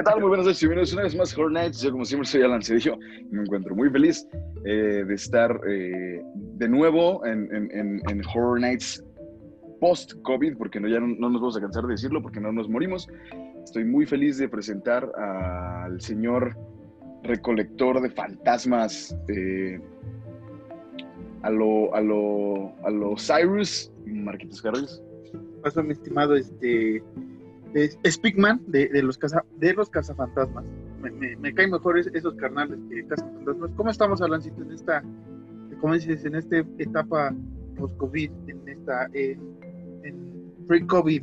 ¿Qué tal? Muy buenas noches y bienvenidos una vez más a Nights. Yo como siempre soy Alan Cedillo me encuentro muy feliz eh, de estar eh, de nuevo en, en, en, Horror Nights post-COVID, porque no, ya no, no, nos vamos a cansar de decirlo, porque no nos morimos. Estoy muy feliz de presentar al señor recolector de fantasmas, eh, a lo, a lo, a lo Cyrus, Marquitos Harris. Paso, mi estimado, este de Speakman de, de, los casa, de los cazafantasmas. Me, me, me caen mejor esos carnales que cazafantasmas. ¿Cómo estamos, Alancito, en esta, como dices, en esta etapa post-COVID, en esta, en, en pre-COVID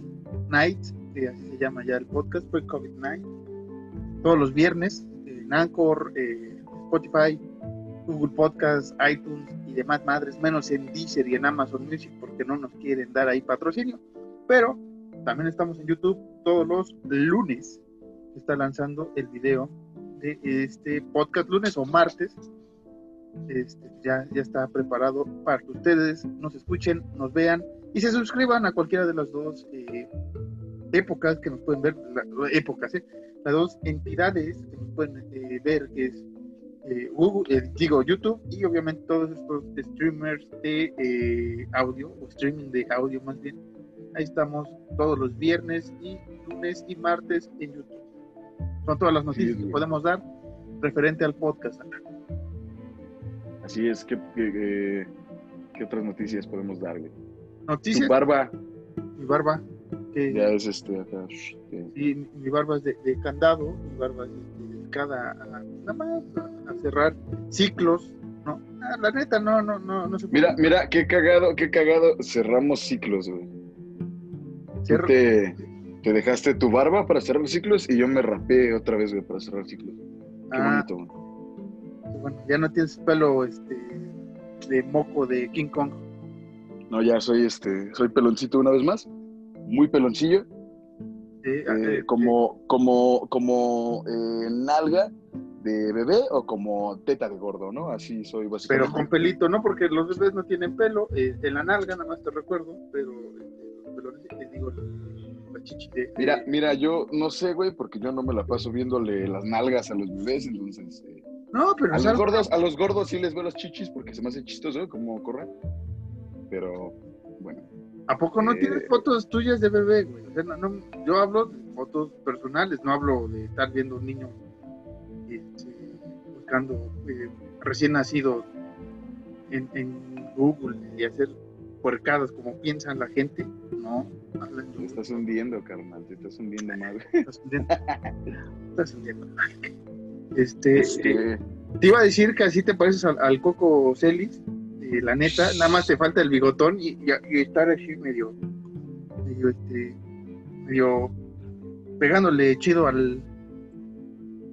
night, que así se llama ya el podcast, pre-COVID night, todos los viernes, en Anchor, eh, Spotify, Google Podcast, iTunes y demás madres, menos en Deezer y en Amazon Music porque no nos quieren dar ahí patrocinio, pero también estamos en YouTube todos los lunes. Está lanzando el video de este podcast lunes o martes. Este, ya, ya está preparado para que ustedes nos escuchen, nos vean y se suscriban a cualquiera de las dos eh, épocas que nos pueden ver, épocas, eh, las dos entidades que nos pueden eh, ver, que es Google, digo YouTube y obviamente todos estos streamers de audio o streaming de audio más bien Ahí estamos todos los viernes y lunes y martes en YouTube. Son todas las noticias sí, que podemos dar referente al podcast. Así es, ¿qué, qué, qué otras noticias podemos darle? Noticias. Tu barba. Mi barba. Que, ya es este acá. Sí, mi barba es de, de candado, mi barba es dedicada a, nada más a, a cerrar ciclos ¿no? Ah, la neta, no, no, no, no se puede. Mira, mira, qué cagado, qué cagado. Cerramos ciclos, güey. Tú te, te, dejaste tu barba para cerrar ciclos y yo me rapé otra vez, güey, para cerrar ciclos. Qué ah, bonito, güey. Bueno, ya no tienes pelo este, de moco de King Kong. No, ya soy este, soy peloncito una vez más. Muy peloncillo. Sí, eh, eh, como, como, como eh, nalga de bebé o como teta de gordo, ¿no? Así soy básicamente. Pero con pelito, ¿no? Porque los bebés no tienen pelo. En la nalga, nada más te recuerdo, pero te digo la chichi de, Mira, mira, yo no sé, güey, porque yo no me la paso viéndole las nalgas a los bebés, entonces. Eh, no, pero a los gordos, a los gordos sí les veo las chichis porque se me hace chistoso, como correr. Pero bueno. ¿A poco no eh, tienes fotos tuyas de bebé, güey? O sea, no, no, yo hablo de fotos personales, no hablo de estar viendo un niño este, buscando eh, recién nacido en, en Google y hacer puercadas como piensan la gente, no. Te estás hundiendo, carnal, te estás hundiendo mal. Estás hundiendo. estás hundiendo. Este, este... te iba a decir que así te pareces al, al Coco Celis, eh, la neta, nada más te falta el bigotón y, y, y estar así medio, medio, este, medio pegándole chido al,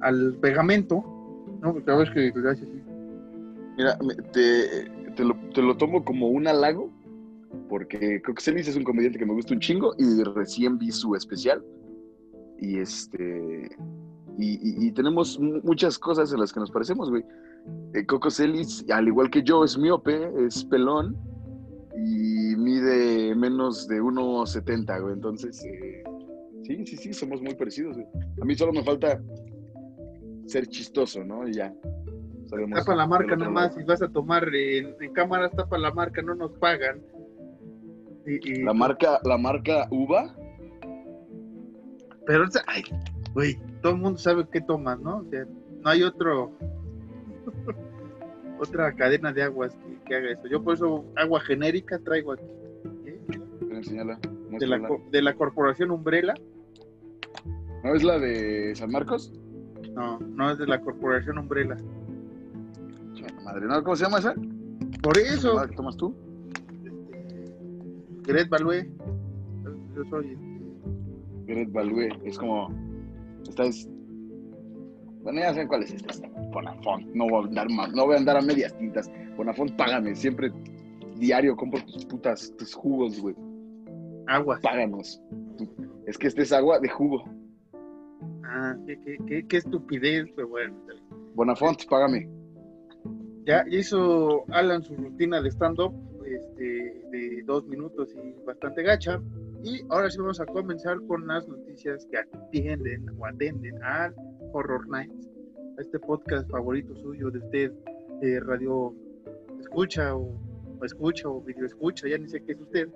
al pegamento, ¿no? Porque a veces que le haces así. Mira, te, te, lo, te lo tomo como un halago porque Celis es un comediante que me gusta un chingo y recién vi su especial. Y este. Y, y, y tenemos muchas cosas en las que nos parecemos, güey. Eh, Coco Celis, al igual que yo, es miope, es pelón y mide menos de 1,70, güey. Entonces, eh, sí, sí, sí, somos muy parecidos, güey. A mí solo me falta ser chistoso, ¿no? Y ya. Sabemos tapa la marca nada más, si vas a tomar en, en cámaras, tapa la marca, no nos pagan. Y, y... La marca, la marca uva. Pero, ay, güey, todo el mundo sabe qué tomas, ¿no? O sea, no hay otro, otra cadena de aguas que, que, haga eso. Yo por eso agua genérica traigo aquí. ¿eh? Enseñala, de, la, de la corporación Umbrella. ¿No es la de San Marcos? No, no es de la corporación Umbrella. Madre, ¿no? ¿Cómo se llama esa? Por eso. ¿Qué tomas tú? Gret Balue. Yo soy. Gret Balue. Es como. Esta es. Bueno, ya saben cuál es esta. Bonafont. No voy a andar más. No voy a andar a medias tintas. Bonafont, págame. Siempre diario compro tus putas, tus jugos, güey. Agua. Páganos. Es que este es agua de jugo. Ah, qué, qué, qué, qué estupidez, pero bueno. Bonafont, págame. Ya hizo Alan su rutina de stand-up de dos minutos y bastante gacha. Y ahora sí vamos a comenzar con las noticias que atienden o atenden al Horror Nights, a este podcast favorito suyo de usted, eh, radio escucha o, escucha o video escucha, ya ni sé qué es usted.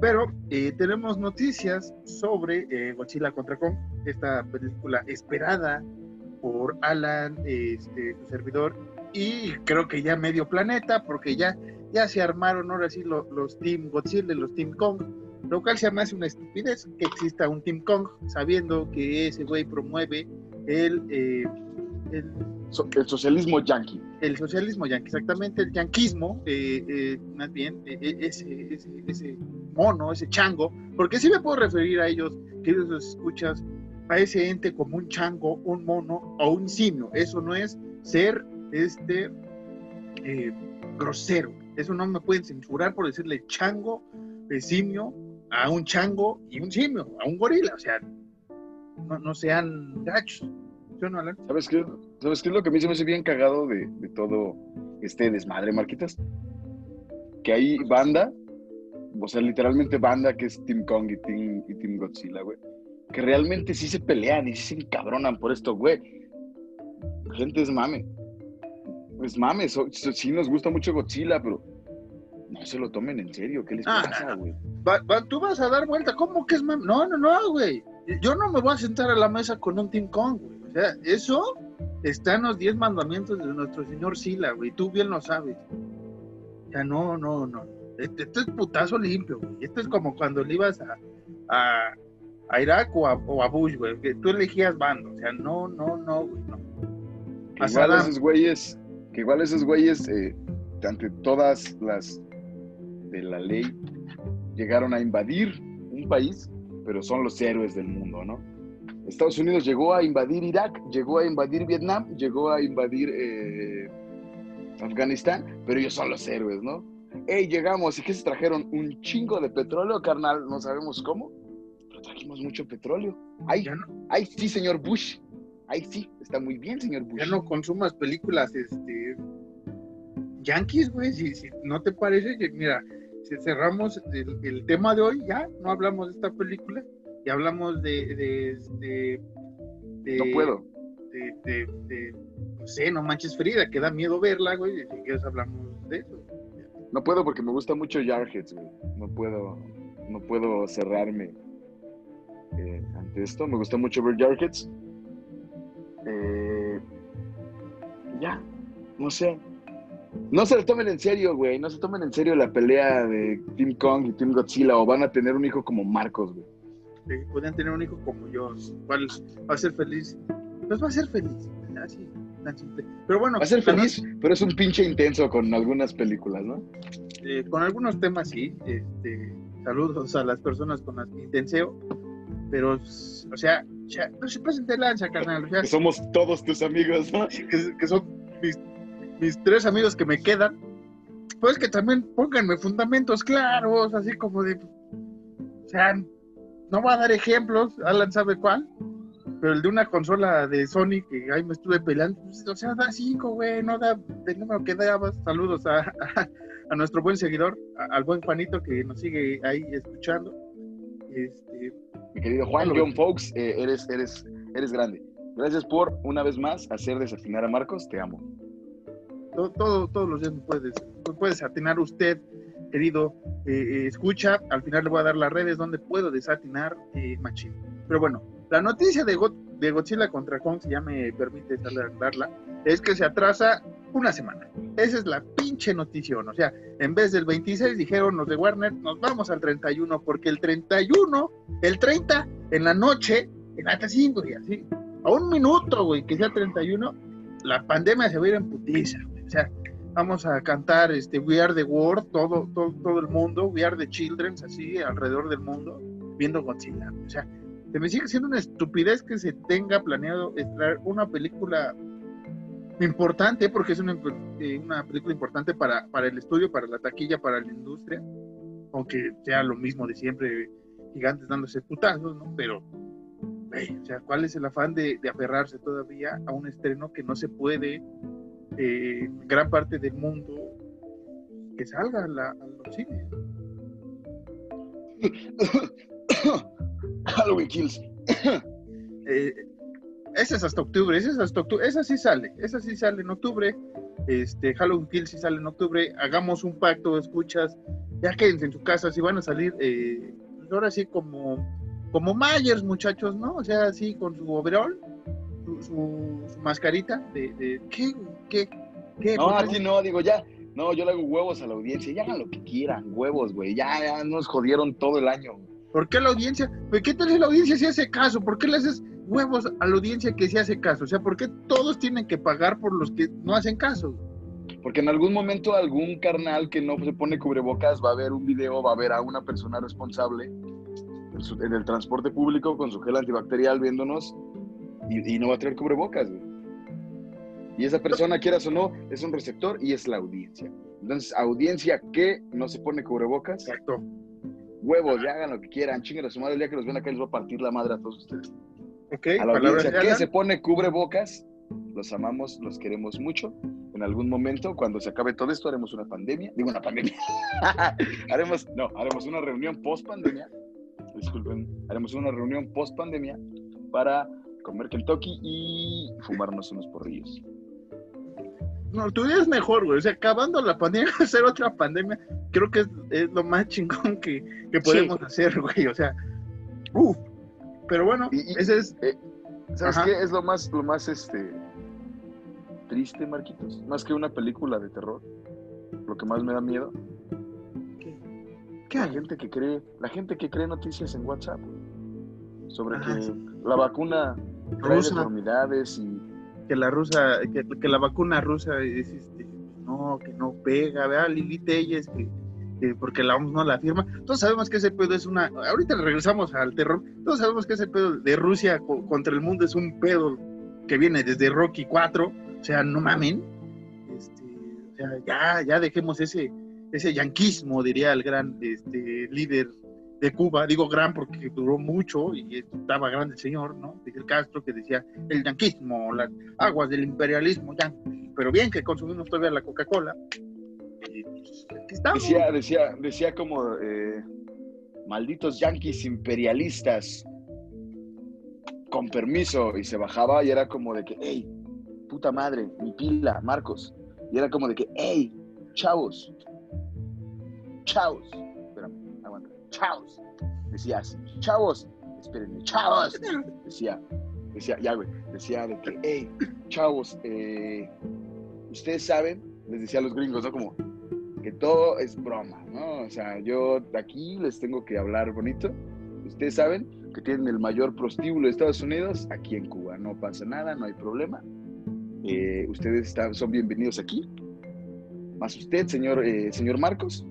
Pero eh, tenemos noticias sobre eh, Godzilla contra Kong, esta película esperada por Alan, este, su servidor, y creo que ya medio planeta, porque ya, ya se armaron ahora sí los, los Team Godzilla y los Team Kong, lo cual se me hace una estupidez que exista un Team Kong, sabiendo que ese güey promueve el, eh, el el socialismo yanqui. El socialismo yanqui, exactamente, el yanquismo, eh, eh, más bien, ese, ese, ese, mono, ese chango, porque si me puedo referir a ellos, queridos escuchas, a ese ente como un chango, un mono o un simio. Eso no es ser este grosero. Eso no me pueden censurar por decirle chango, simio, a un chango y un simio, a un gorila. O sea, no, no sean gachos. ¿Sabes qué? ¿Sabes qué es lo que a mí se me hace bien cagado de, de todo este desmadre, Marquitas? Que hay banda, o sea, literalmente banda que es Team Kong y Team, y Team Godzilla, güey. Que realmente sí se pelean y sí se encabronan por esto, güey. Gente, es mame. Es mame. sí nos gusta mucho Godzilla, pero no se lo tomen en serio. ¿Qué les ah, pasa, güey? tú vas a dar vuelta. ¿Cómo que es mame? No, no, no, güey. Yo no me voy a sentar a la mesa con un Team Kong, güey. O sea, eso está en los diez mandamientos de nuestro señor Sila, güey. Tú bien lo sabes. O sea, no, no, no. Este, este es putazo limpio, güey. Este es como cuando le ibas a, a, Irak o a, Bush, güey. Que tú elegías bando. O sea, no, no, no, güey, no. Igual esos güeyes, que igual esos güeyes, eh, ante todas las de la ley, llegaron a invadir un país, pero son los héroes del mundo, ¿no? Estados Unidos llegó a invadir Irak, llegó a invadir Vietnam, llegó a invadir eh, Afganistán, pero ellos son los héroes, ¿no? Ey, llegamos, ¿y qué se trajeron? Un chingo de petróleo, carnal, no sabemos cómo, pero trajimos mucho petróleo. Ay, ay, sí, señor Bush. Ay, sí, está muy bien, señor Bush. Ya no consumas películas, este, yankees, güey, si, no te parece, mira, si cerramos el tema de hoy, ya, no hablamos de esta película, y hablamos de, de, no puedo. De, no sé, no manches Frida, que da miedo verla, güey, y si hablamos de eso. No puedo porque me gusta mucho Jarheads, güey. No puedo, no puedo cerrarme eh, ante esto. Me gusta mucho ver Jarheads. Ya, no sé. No se lo tomen en serio, güey. No se tomen en serio la pelea de Team Kong y Team Godzilla o van a tener un hijo como Marcos, güey podrían tener un hijo como yo, ¿cuál va a ser feliz? Pues va a ser feliz, así, tan simple. Pero bueno. Va a ser feliz, pero es un pinche intenso con algunas películas, ¿no? Eh, con algunos temas sí, este, saludos a las personas con las que intenseo, pero, o sea, ya, no se pasen de lanza, carnal. Sea, que somos todos tus amigos, ¿no? Que, son mis, mis tres amigos que me quedan. Pues que también pónganme fundamentos claros, así como de, o sea, no voy a dar ejemplos, Alan sabe cuál, pero el de una consola de Sony que ahí me estuve peleando, pues, o sea, da cinco, güey, no da el número que daba. Saludos a, a, nuestro buen seguidor, al buen Juanito que nos sigue ahí escuchando. Este, Mi querido Juan, John Fox, eh, eres, eres, eres grande. Gracias por, una vez más, hacer desafinar a Marcos, te amo. Todo, todos los días me puedes, puedes atinar usted querido eh, eh, escucha, al final le voy a dar las redes donde puedo desatinar eh, Machín. Pero bueno, la noticia de, de Godzilla contra Kong, si ya me permite darla, es que se atrasa una semana. Esa es la pinche notición. O sea, en vez del 26 dijeron los de Warner, nos vamos al 31, porque el 31, el 30, en la noche, en hasta 5 días, ¿sí? A un minuto, güey, que sea 31, la pandemia se va a ir en putiza, O sea, vamos a cantar este We Are the World, todo, todo, todo el mundo, We Are the Children, así alrededor del mundo, viendo Godzilla. O sea, se me sigue siendo una estupidez que se tenga planeado extraer una película importante, porque es una, eh, una película importante para, para, el estudio, para la taquilla, para la industria, aunque sea lo mismo de siempre, gigantes dándose putazos, ¿no? Pero, o sea, ¿cuál es el afán de, aferrarse todavía a un estreno que no se puede eh, gran parte del mundo que salga a, los cines. Halloween Kills. Eh, esa es hasta octubre, esa es hasta octubre, esa sí sale, esa sí sale en octubre. Este, Halloween Kills sí sale en octubre. Hagamos un pacto, escuchas, ya quédense en su casa, si van a salir, eh, pues ahora sí como, como Myers, muchachos, ¿no? O sea, así con su overall, su, su, su mascarita de, de ¿qué, qué, qué? No, ¿Por qué? así no, digo, ya. No, yo le hago huevos a la audiencia. Ya hagan lo que quieran, huevos, güey. Ya, ya nos jodieron todo el año. ¿Por qué la audiencia? ¿Por qué tal si la audiencia sí hace caso? ¿Por qué le haces huevos a la audiencia que sí hace caso? O sea, ¿por qué todos tienen que pagar por los que no hacen caso? Porque en algún momento algún carnal que no se pone cubrebocas va a ver un video, va a ver a una persona responsable en, el transporte público con su gel antibacterial viéndonos y, y no va a traer cubrebocas, güey. Y esa persona, quieras o no, es un receptor y es la audiencia. Entonces, audiencia que no se pone cubrebocas, Exacto. Huevos, ya hagan lo que quieran, chinguen a su madre, el día que los ven acá les va a partir la madre a todos ustedes. ¿Ok? A la audiencia que se pone cubrebocas, los amamos, los queremos mucho. En algún momento, cuando se acabe todo esto, haremos una pandemia. Digo, una pandemia. haremos, no, haremos una reunión post pandemia. Disculpen, haremos una reunión post pandemia para comer Kentucky y fumarnos unos porrillos. No, tu idea es mejor, güey. O sea, acabando la pandemia, hacer otra pandemia, creo que es, es lo más chingón que, que podemos hacer, güey. O sea, uff. Pero bueno, Y- y- ese es. ¿Sabes Ajá. qué es lo más, lo más este triste, Marquitos? Más que una película de terror. Lo que más me da miedo ¿Qué La hay? gente que cree, la gente que cree noticias en WhatsApp güey, sobre que sí. la vacuna trae deformidades y Que la rusa, que, la vacuna rusa es este, no, que no pega, ¿verdad? Lili Telles, que, que porque la OMS no la firma. Todos sabemos que ese pedo es una. Ahorita regresamos al terror. Todos sabemos que ese pedo de Rusia co- contra el mundo es un pedo que viene desde Rocky 4. O sea, no mamen. Este, o sea, ya, ya dejemos ese, ese yanquismo, diría el gran este, líder de Cuba. Digo gran porque duró mucho y estaba grande el señor, ¿no? Fidel Castro, que decía el yanquismo, las aguas del imperialismo, ya. Pero bien que consumimos todavía la Coca-Cola. Pues, decía, decía, decía como eh, malditos yanquis imperialistas con permiso y se bajaba y era como de que, hey, puta madre, mi pila, Marcos. Y era como de que, hey, chavos, chavos, chavos. Decías, chavos, espérenme, chavos. Decía, decía, ya, güey, decía de que, hey, chavos, eh, ustedes saben, les decía a los gringos, ¿no? Como que todo es broma, ¿no? O sea, yo aquí les tengo que hablar bonito. Ustedes saben que tienen el mayor prostíbulo de Estados Unidos aquí en Cuba. No pasa nada, no hay problema. Eh, ustedes están, son bienvenidos aquí. Más usted, señor, eh, señor Marcos.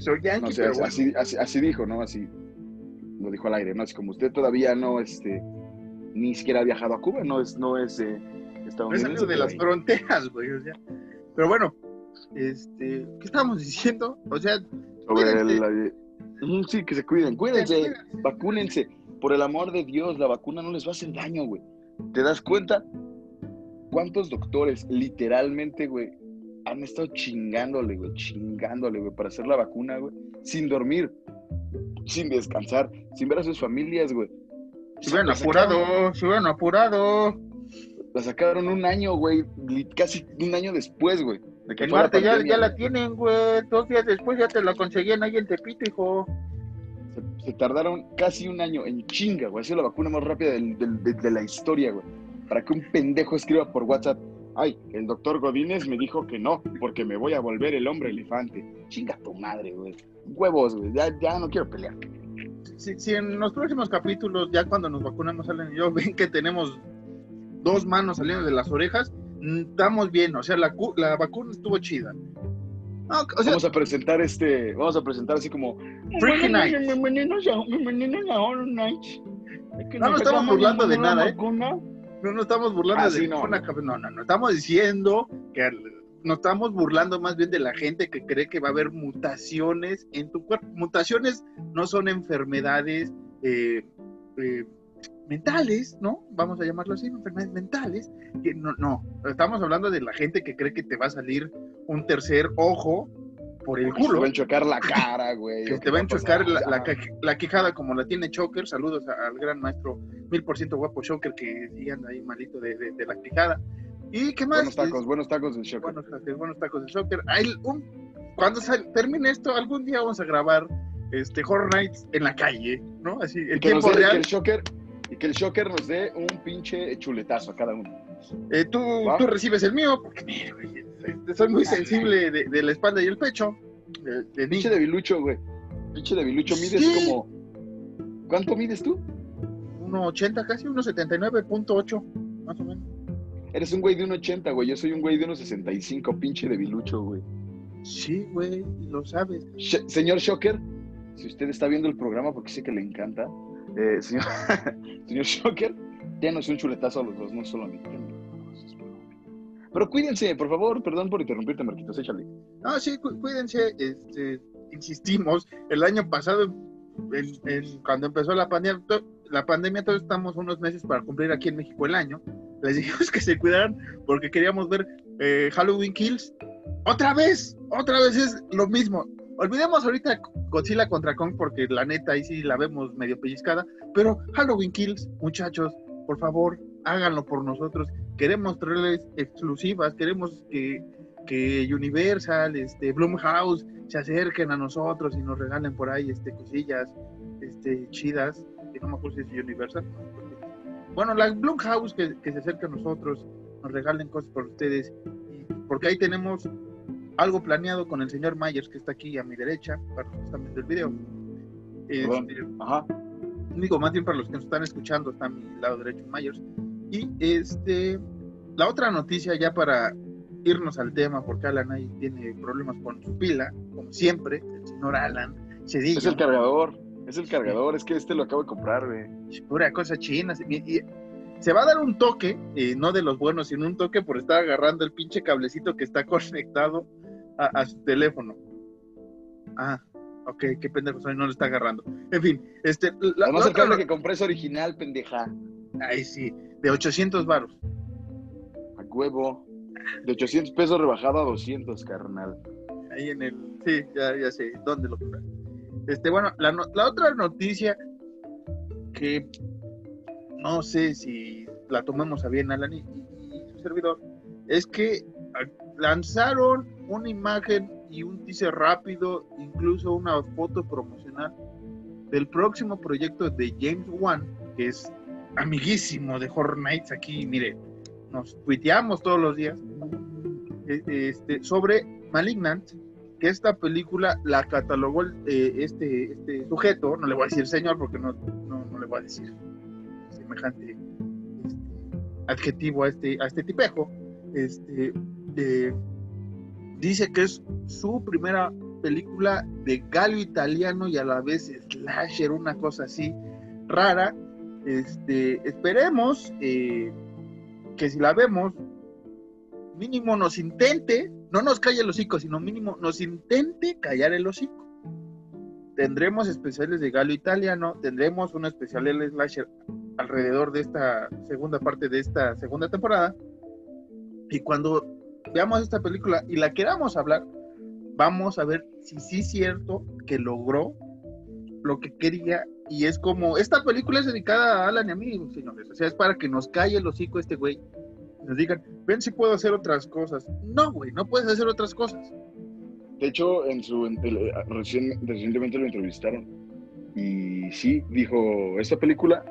Soy yankee, No, pero bueno. así, así, así dijo, ¿no? Así lo dijo al aire, ¿no? Así como usted todavía no, este, ni siquiera ha viajado a Cuba, no es, no es eh, No es estadounidense. algo de las ahí. fronteras, güey. O sea. Pero bueno, este, ¿qué estábamos diciendo? O sea, Sobre Cuídense. el, la- Ujú, sí, que se cuiden, cuídense, Cuídense. vacúnense. Por el amor de Dios, la vacuna no les va a hacer daño, güey. ¿Te das cuenta cuántos doctores literalmente, güey, han estado chingándole, güey, chingándole, güey, para hacer la vacuna, güey, sin dormir, sin descansar, sin ver a sus familias, güey? se hubieran apurado, se hubieran apurado. La sacaron un año, güey, casi un año después, güey. de que la ya, la tienen, güey. Dos días después ya te la conseguían ahí en Tepito, hijo. Se, se tardaron casi un año en chinga, güey. Ha sido la vacuna más rápida del- del- de, de la historia, güey. Para que un pendejo escriba por WhatsApp, ay, el doctor Godínez me dijo que no, porque me voy a volver el hombre elefante. Chinga tu madre, güey. Huevos, güey. Ya, ya no quiero pelear. Si, si en los próximos capítulos, ya cuando nos vacunamos, Alan y yo, ven que tenemos dos manos saliendo de las orejas, mm, estamos bien. O sea, la, la vacuna estuvo chida. No, o sea, Vamos a presentar este, vamos a presentar así como... Freaky Night. No nos estamos burlando de nada, ¿eh? vacuna. No nos estamos burlando Ah, de no. ninguna cap- no, no, no, estamos diciendo que nos estamos burlando más bien de la gente que cree que va a haber mutaciones en tu cuerpo. Mutaciones no son enfermedades eh, eh, mentales, ¿no? Vamos a llamarlo así, enfermedades mentales. Que no, no, estamos hablando de la gente que cree que te va a salir un tercer ojo por el Que te va culo. a enchocar la cara, güey. Que te va a enchocar la, la, la quejada como la tiene Choker. Saludos al gran maestro mil por ciento guapo Choker que anda ahí malito de, de- de la quejada. ¿Y qué más? Buenos tacos, buenos tacos del shock. buenos, tacos, buenos tacos de soccer. Hay un, cuando sal- termine esto, algún día vamos a grabar este Horror Nights en la calle, ¿no? Así, en que, nos tiempo que real. el shocker, y que el shocker nos dé un pinche chuletazo a cada uno. Eh, tú, tú recibes el mío, porque mira, güey, soy- soy muy sensible de, de la espalda y el pecho. De, de Pinche debilucho, güey. Pinche debilucho, mides Sí. como. ¿Cuánto mides tú? 1,80 casi, 1,79.8, más o menos. Eres un güey de 1.80, güey. Yo soy un güey de 1.65, pinche debilucho, güey. Sí, güey, lo sabes. Señor Shocker, si usted está viendo el programa, porque sé que le encanta, eh, señor, señor Shocker, denos un chuletazo a los dos, no solo a mí. Pero cuídense, por favor, perdón por interrumpirte, Marquitos, échale. No, sí, cu- cuídense, este, insistimos, el año pasado, en- en- cuando empezó la pandemia, la pandemia, todos estamos unos meses para cumplir aquí en México el año, les dijimos que se cuidaran porque queríamos ver eh, Halloween Kills. Otra vez, otra vez es lo mismo. Olvidemos ahorita Godzilla contra Kong porque la neta ahí sí la vemos medio pellizcada, pero Halloween Kills, muchachos, por favor, háganlo por nosotros. Queremos traerles exclusivas, queremos que, que Universal, este, Blumhouse se acerquen a nosotros y nos regalen por ahí este, cosillas este, chidas, que no me acuerdo si es Universal. ¿no? Bueno, la Blumhouse que, que se acerque a nosotros, nos regalen cosas por ustedes, porque ahí tenemos algo planeado con el señor Myers que está aquí a mi derecha, para los que están viendo el video. Este, Ajá. digo, más bien para los que nos están escuchando, está a mi lado derecho Myers. Y este, la otra noticia ya para irnos al tema, porque Alan ahí tiene problemas con su pila, como siempre, el señor Alan Cedillo, Es el cargador, es el cargador, es que este lo acabo de comprar, güey. pura cosa china. se- y- y se va a dar un toque, eh, no de los buenos, sino un toque por estar agarrando el pinche cablecito que está conectado a, a su teléfono. Ah, ok, qué pendejo soy, no lo está agarrando. En fin, este, la, Además, la el otra cable que compré es original, pendeja. Ay, sí, de 800 varos. A huevo. De 800 pesos rebajado a 200, carnal. Ahí en el. Sí, ya, ya sé dónde lo comprar. Este, bueno, la, no- la otra noticia que no sé si la tomamos a bien, Alan y, su servidor, es que lanzaron una imagen y un teaser rápido, incluso una foto promocional del próximo proyecto de James Wan, que es amiguísimo de Horror Nights. Aquí, mire, nos tuiteamos todos los días eh, este, sobre Malignant, que esta película la catalogó eh, este, este sujeto, no le voy a decir señor porque no, no, no le voy a decir semejante este, adjetivo a este, a este tipejo, este, dice que es su primera película de galo italiano y a la vez slasher, una cosa así rara. Este, esperemos eh, que si la vemos, mínimo nos intente, no nos calle el hocico, sino mínimo nos intente callar el hocico. Tendremos especiales de galo italiano, tendremos un especial de slasher alrededor de esta segunda parte de esta segunda temporada. Y cuando veamos esta película y la queramos hablar, vamos a ver si sí es cierto que logró lo que quería. Y es como, esta película es dedicada a Alan y a mí, señores. O sea, es para que nos calle el hocico este güey. Nos digan, ven si puedo hacer otras cosas. No, güey, no puedes hacer otras cosas. De hecho, en su, en recién- recientemente lo entrevistaron. Y sí, dijo, esta película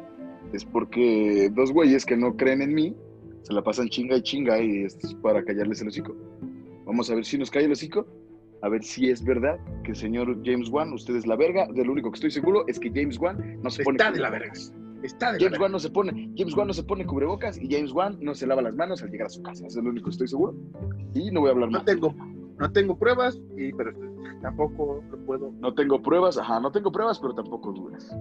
es porque dos güeyes que no creen en mí se la pasan chinga y chinga y esto es para callarles el hocico. Vamos a ver si nos cae el hocico, a ver si es verdad que el señor James Wan, usted es la verga. De lo único que estoy seguro es que James Wan no se pone Está de la verga. Está de la James verga. Wan no se pone, James Wan no se pone cubrebocas y James Wan no se lava las manos al llegar a su casa. Eso es lo único que estoy seguro. Y no voy a hablar No más. tengo, no tengo pruebas, y, pero tampoco lo puedo No tengo pruebas, ajá, no tengo pruebas, pero tampoco dudas.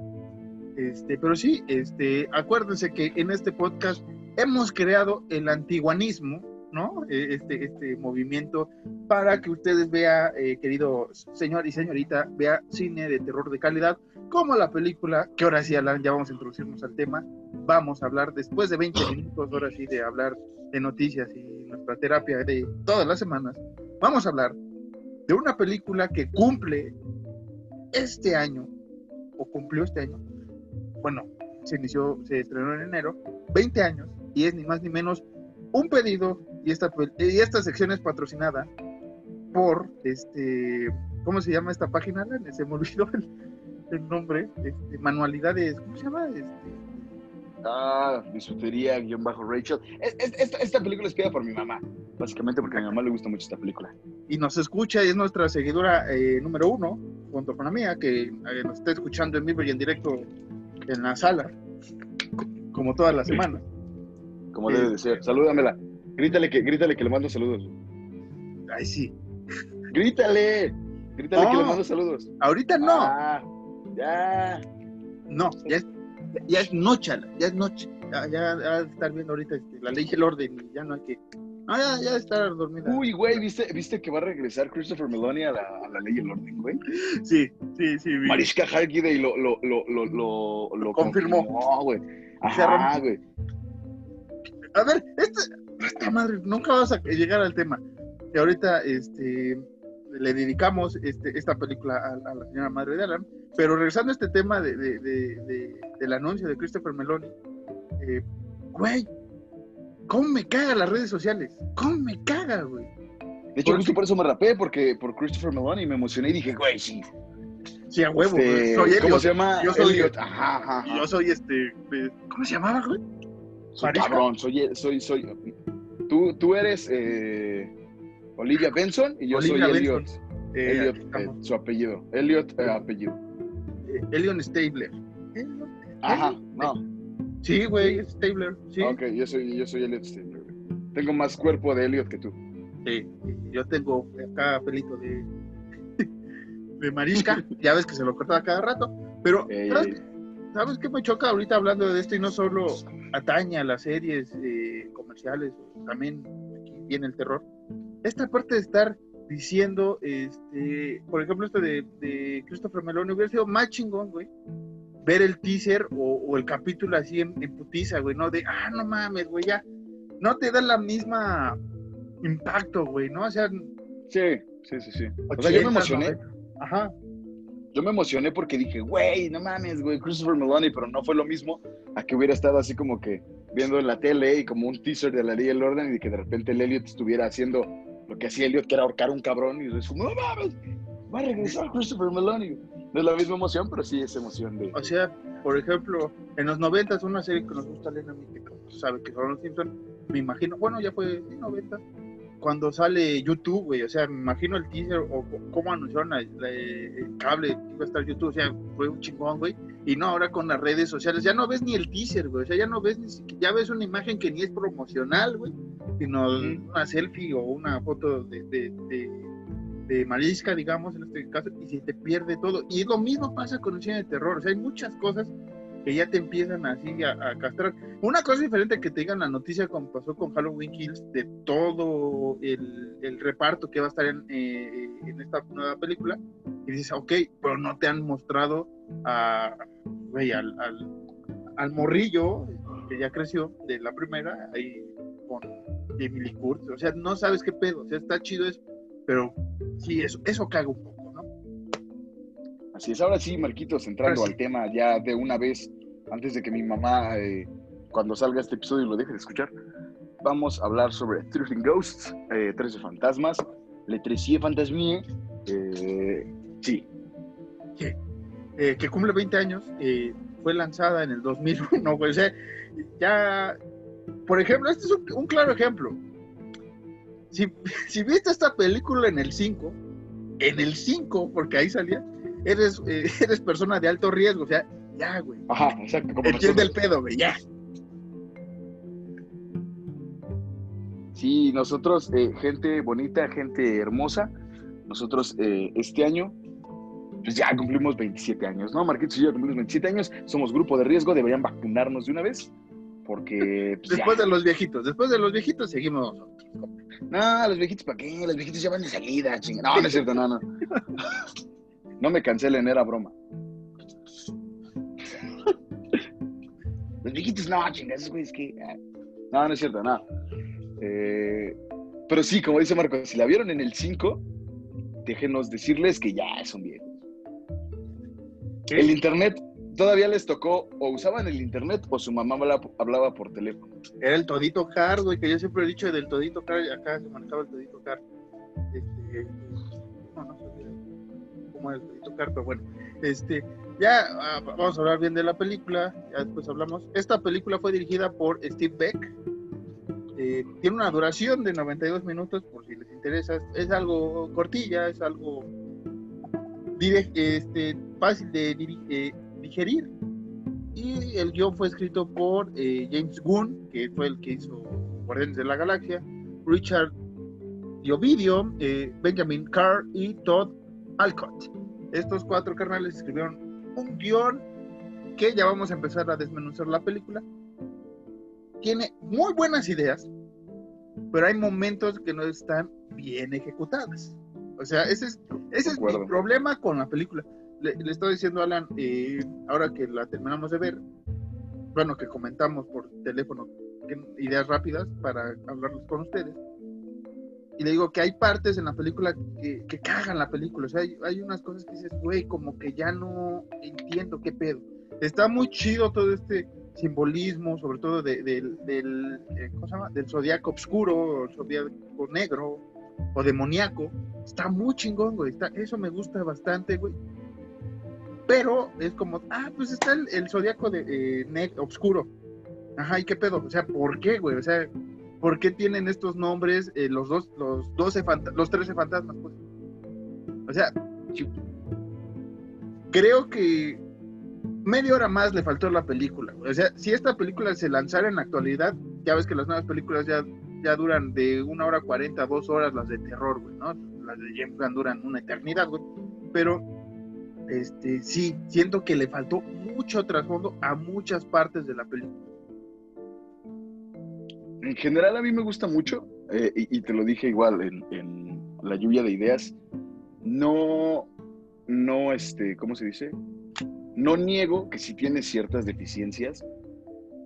Este, pero sí, este, acuérdense que en este podcast hemos creado el antiguanismo, ¿no? Eh, Este, este movimiento para que ustedes vean, eh, querido señor y señorita, vea cine de terror de calidad, como la película, que ahora sí, Alan, ya vamos a introducirnos al tema, vamos a hablar después de 20 minutos, ahora sí, de hablar de noticias y nuestra terapia de todas las semanas, vamos a hablar de una película que cumple este año, o cumplió este año, bueno, se inició, se estrenó en enero, 20 años, y es ni más ni menos un pedido, y esta, y esta sección es patrocinada por, este, ¿cómo se llama esta página? Se me olvidó el, el nombre, este, manualidades, ¿cómo se llama? Este, Ah, bisutería, guion bajo Rachel. esta, película es creada por mi mamá, básicamente porque a mi mamá le gusta mucho esta película. Y nos escucha y es nuestra seguidora eh, número uno, junto con la mía, que eh, nos está escuchando en vivo y en directo en la sala, como todas las semanas. Como debe de ser. Salúdamela. Grítale que, grítale que le mando saludos. Ay, sí. Grítale. Grítale que le mando saludos. Ahorita no. Ah, ya. No, ya es ya es noche, ya es noche. Ya, ya, estar viendo ahorita este, la ley y el orden ya no hay que. No, ya, ya estar dormida. Uy, güey, ¿viste, ¿viste que va a regresar Christopher Meloni a la, a la ley y el orden, güey? Sí, sí, sí. Vi. Mariska Hargitay lo, lo, lo, lo, lo, confirmó. güey. Ajá, güey. A ver, este, esta madre, nunca vas a llegar al tema. Que ahorita, este, le dedicamos este, esta película a, la señora madre de Alan. Pero regresando a este tema de, de, de, del anuncio de Christopher Meloni, eh, güey, ¿cómo me caga las redes sociales? ¿Cómo me caga, güey? De hecho, justo por eso me rapé, porque por Christopher Meloni me emocioné y dije, güey, sí. Sí, a huevo, este, soy ¿Cómo se llama? Yo soy Elliot. Ajá, ajá, Yo soy este. Eh, ¿Cómo se llamaba, güey? Soy cabrón, soy, soy, soy. Tú, tú eres eh, Olivia Benson y yo soy Elliot. Eh, Elliot, eh, su apellido. Elliot, apellido. Elion Stabler. Ajá, no. Sí, güey, Stabler. Sí. Ok, yo soy, yo soy Elliot Stabler. Tengo más cuerpo de Elliot que tú. Sí, yo tengo acá pelito de, de marisca. ya ves que se lo cortaba cada rato. Pero, ¿sabes, qué me choca ahorita hablando de esto? Y no solo atañe a las series eh, comerciales, también aquí viene el terror. Esta parte de estar diciendo, este, por ejemplo, esto de, de Christopher Meloni, hubiera sido más chingón, güey, ver el teaser o, el capítulo así en, putiza, güey, ¿no? De, ah, no mames, güey, ya, no te da la misma impacto, güey, ¿no? O sea... Sí, sí, sí, sí. o sea, yo me emocioné. Ajá. Yo me emocioné porque dije, güey, no mames, güey, Christopher Meloni, pero no fue lo mismo a que hubiera estado así como que viendo en la tele y como un teaser de la ley del orden y que de repente el Elliot estuviera haciendo lo que hacía Elliot, que era ahorcar un cabrón, y es no mames, va a regresar Christopher Meloni. No es la misma emoción, pero sí es emoción de. O sea, por ejemplo, en los 90 una serie que nos gusta leer a mí, que sabe que son los Simpsons, me imagino, bueno, ya fue en 90, cuando sale YouTube, güey, o sea, me imagino el teaser o cómo anunciaron el cable que iba a estar YouTube, o sea, fue un chingón, güey, y no ahora con las redes sociales, ya no ves ni el teaser, güey, o sea, ya no ves ni siquiera, ya ves una imagen que ni es promocional, güey, sino una selfie o una foto de, de, de, Marisca, digamos, en este caso, y se te pierde todo. Y lo mismo pasa con el cine de terror, o sea, hay muchas cosas que ya te empiezan así a, castrar. Una cosa diferente que te digan la noticia como pasó con Halloween Kills de todo el, el reparto que va a estar en, eh, en, esta nueva película y dices, ok, pero no te han mostrado a, al, al, al, morrillo que ya creció de la primera ahí con Emily Curtis, o sea, no sabes qué pedo, o sea, está chido eso, pero sí, eso, eso caga un poco Así es, ahora sí, Marquitos, entrando al tema ya de una vez, antes de que mi mamá, eh, cuando salga este episodio, lo deje de escuchar, vamos a hablar sobre Thirteen Ghosts, eh, 13 fantasmas, Le Trecie Fantasmie, eh, sí. Que, eh, que, cumple 20 años, fue lanzada en el 2001, pues, ya, por ejemplo, este es un, claro ejemplo. Si, si viste esta película en el 5, en el 5, porque ahí salía, eres, eh, eres persona de alto riesgo, o sea, ya, güey. Ajá, exacto. Como Entiende el pedo, güey, ya. Sí, nosotros, eh, gente bonita, gente hermosa, nosotros eh, este año, pues ya cumplimos 27 años, ¿no? Marquitos y yo cumplimos 27 años, somos grupo de riesgo, deberían vacunarnos de una vez, porque... Pues, después de los viejitos, después de los viejitos seguimos nosotros. No, los viejitos, ¿para qué? Los viejitos ya van de salida, chingada. No, no es cierto, no, no. No me cancelen, era broma. Los viejitos, no, chingas, güey, es que. Ah. No, no es cierto, nada. Eh, pero sí, como dice Marco, si la vieron en el 5, déjenos decirles que ya son viejos. El internet todavía les tocó o usaban el internet o su mamá hablaba, por teléfono. Era el todito car, güey, que yo siempre he dicho del todito car, acá se manejaba el todito car. Este, no, no cómo es el todito car, pero bueno, este, ya ah, vamos a hablar bien de la película, ya después hablamos. Esta película fue dirigida por Steve Beck. Eh, tiene una duración de 92 minutos, por si les interesa. Es algo cortilla, es algo este, fácil de eh, digerir. Y el guion fue escrito por eh, James Gunn, que fue el que hizo Guardianes de la Galaxia, Richard Diovidio, Benjamin Carr y Todd Alcott. Estos cuatro carnales escribieron un guion que ya vamos a empezar a desmenuzar la película. Tiene muy buenas ideas, pero hay momentos que no están bien ejecutadas. O sea, ese es, ese es mi problema con la película. Le, estoy diciendo a Alan, eh, ahora que la terminamos de ver, bueno, que comentamos por teléfono ideas rápidas para hablarlos con ustedes y le digo que hay partes en la película que, que cagan la película. O sea, hay, unas cosas que dices, güey, como que ya no entiendo qué pedo. Está muy chido todo este simbolismo, sobre todo del, eh, ¿cómo se llama? Del zodiaco oscuro, zodiaco negro, o demoníaco. Está muy chingón, güey. Está, eso me gusta bastante, güey. Pero es como, ah, pues está el, el zodiaco de, eh, oscuro. Ajá, ¿y qué pedo? O sea, ¿por qué, güey? O sea, ¿por qué tienen estos nombres eh, los dos, los 12, los 13 fantasmas? Pues? O sea, creo que media hora más le faltó a la película. O sea, si esta película se lanzara en la actualidad, ya ves que las nuevas películas ya, ya duran de una hora cuarenta, dos horas las de terror, güey. Las de James Gunn duran una eternidad, güey. Pero, este, sí, siento que le faltó mucho trasfondo a muchas partes de la película en general a mí me gusta mucho, eh, y, te lo dije igual en, la lluvia de ideas, no, no, este, ¿cómo se dice? No niego que sí tiene ciertas deficiencias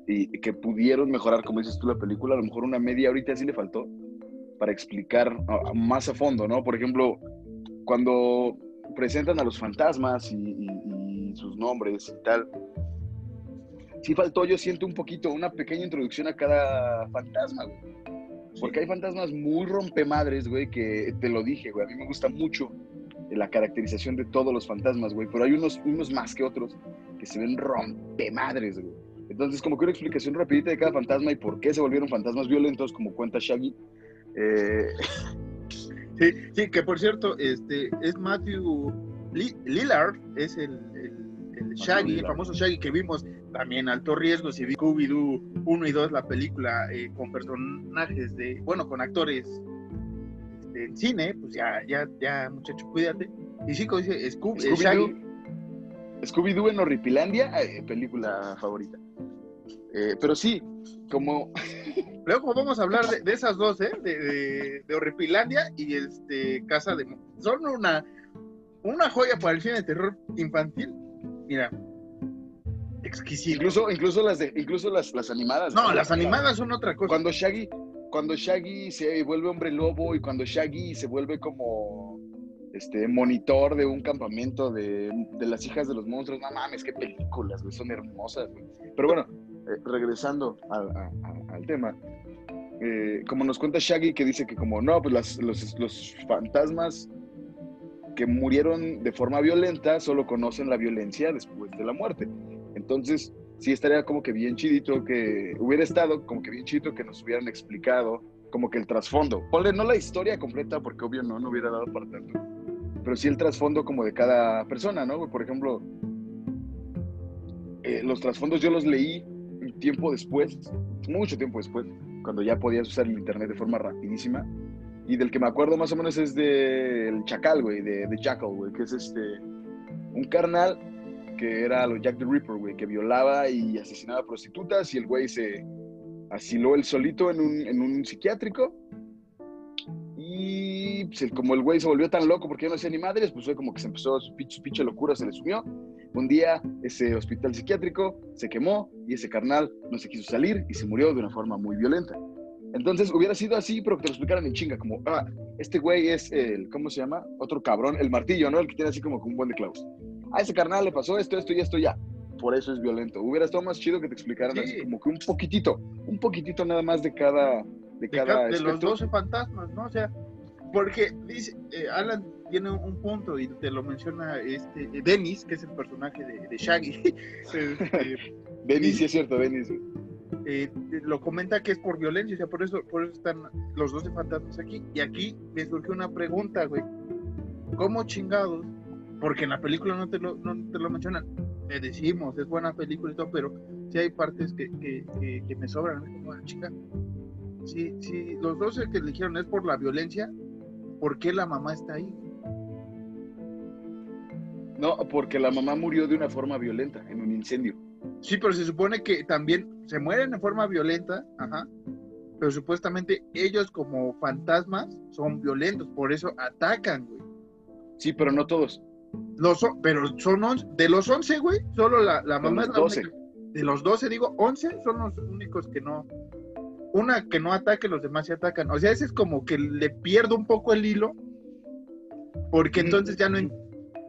y que pudieron mejorar, como dices tú, la película, a lo mejor una media ahorita sí le faltó para explicar más a fondo, ¿no? Por ejemplo, cuando presentan a los fantasmas y sus nombres y tal, sí faltó, yo siento un poquito, una pequeña introducción a cada fantasma, güey. Porque hay fantasmas muy rompemadres, güey, que te lo dije, güey. A mí me gusta mucho la caracterización de todos los fantasmas, güey. Pero hay unos, unos más que otros que se ven rompemadres, güey. Entonces, como que una explicación rapidita de cada fantasma y por qué se volvieron fantasmas violentos, como cuenta Shaggy. Eh, sí, sí, que por cierto, este es Matthew Lillard, es el, el Shaggy, el famoso Shaggy que vimos también alto riesgo. Si vi Scooby-Doo 1 y 2, la película eh, con personajes de, bueno, con actores este, en cine, pues ya, ya, ya, muchacho, cuídate. Y sí, como dice Scooby, Scooby-Doo. Scooby-Doo en Horripilandia, eh, película favorita. Eh, pero sí, como. Luego vamos a hablar de, esas dos, ¿eh? De, de, Horripilandia y este Casa de. Son una, una joya para el cine de terror infantil. Mira, Incluso, incluso las de, incluso las, las animadas. No, las animadas son otra cosa. Cuando Shaggy, cuando Shaggy se vuelve hombre lobo y cuando Shaggy se vuelve como este monitor de un campamento de, las hijas de los monstruos, no mames, qué películas, son hermosas, Pero bueno, eh, regresando al tema, eh, como nos cuenta Shaggy que dice que como no, pues los, los fantasmas que murieron de forma violenta solo conocen la violencia después de la muerte. Entonces, sí estaría como que bien chidito que hubiera estado como que bien chidito que nos hubieran explicado como que el trasfondo. Ponle no la historia completa porque obvio no, no hubiera dado para tanto, pero sí el trasfondo como de cada persona, ¿no? Por ejemplo, eh, los trasfondos yo los leí tiempo después, mucho tiempo después, cuando ya podías usar el internet de forma rapidísima. Y del que me acuerdo más o menos es del Chacal, güey, de, de Jackal, güey, que es este, un carnal que era lo Jack the Ripper, güey, que violaba y asesinaba prostitutas y el güey se asiló él solito en un, en un psiquiátrico. Y pues, como el güey se volvió tan loco porque ya no hacía ni madres, pues fue como que se empezó su pinche, pinche locura, se le sumió. Un día ese hospital psiquiátrico se quemó y ese carnal no se quiso salir y se murió de una forma muy violenta. Entonces hubiera sido así, pero que te lo explicaran en chinga, como, ah, este güey es el, ¿cómo se llama? Otro cabrón, el martillo, ¿no? El que tiene así como un buen de clavos. A ese carnal le pasó esto, esto y esto ya. Por eso es violento. Hubiera estado más chido que te explicaran Sí. así como que un poquitito, un poquitito nada más de cada, de de, cada ca- de los aspecto. 12 fantasmas, ¿no? O sea, porque dice, eh, Alan tiene un punto y te lo menciona este eh, Dennis, que es el personaje de, de Shaggy. Este, Denis, sí es cierto, Denis. Güey. eh, lo comenta que es por violencia, o sea, por eso, por eso están los 12 fantasmas aquí. Y aquí me surgió una pregunta, güey. ¿Cómo chingados? Porque en la película no te lo, mencionan. Le decimos, es buena película y todo, pero sí hay partes que, me sobran. Como, ah, chinga. Si, si los 12 que eligieron es por la violencia, ¿por qué la mamá está ahí? No, porque la mamá murió de una forma violenta, en un incendio. Sí, pero se supone que también se mueren de forma violenta, ajá. Pero supuestamente ellos como fantasmas son violentos, por eso atacan, güey. Sí, pero no todos. Los, pero son 11, de los 11, güey, solo la, la mamá es la 12. única. De los 12, digo, 11 son los únicos que no. Una que no ataque, los demás se atacan. O sea, ese es como que le pierdo un poco el hilo, porque Ujú. entonces ya no.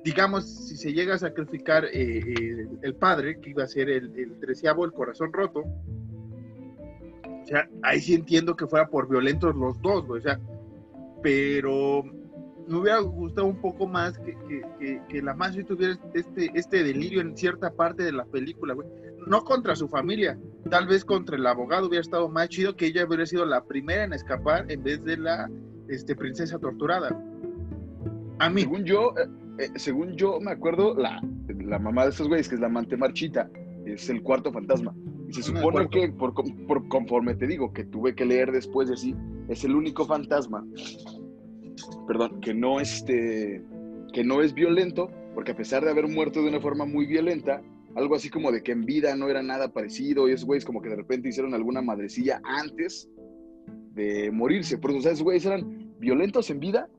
Digamos, si se llega a sacrificar eh, eh, el padre, que iba a ser el, el treceavo, el corazón roto, o sea, ahí sí entiendo que fuera por violentos los dos, güey, o sea, pero me hubiera gustado un poco más que, que, que, la madre tuviera este, este delirio en cierta parte de la película, güey. No contra su familia, tal vez contra el abogado hubiera estado más chido que ella hubiera sido la primera en escapar en vez de la este, princesa torturada. A mí. Según yo, eh, según yo me acuerdo, la, la mamá de estos güeyes, que es la amante marchita, es el cuarto fantasma. Y se Ah, supone que, por conforme te digo, que tuve que leer después de así, es el único fantasma, perdón, que no, este, que no es violento, porque a pesar de haber muerto de una forma muy violenta, algo así como de que en vida no era nada parecido, y esos güeyes como que de repente hicieron alguna madrecilla antes de morirse. Por eso, o sea, esos güeyes eran violentos en vida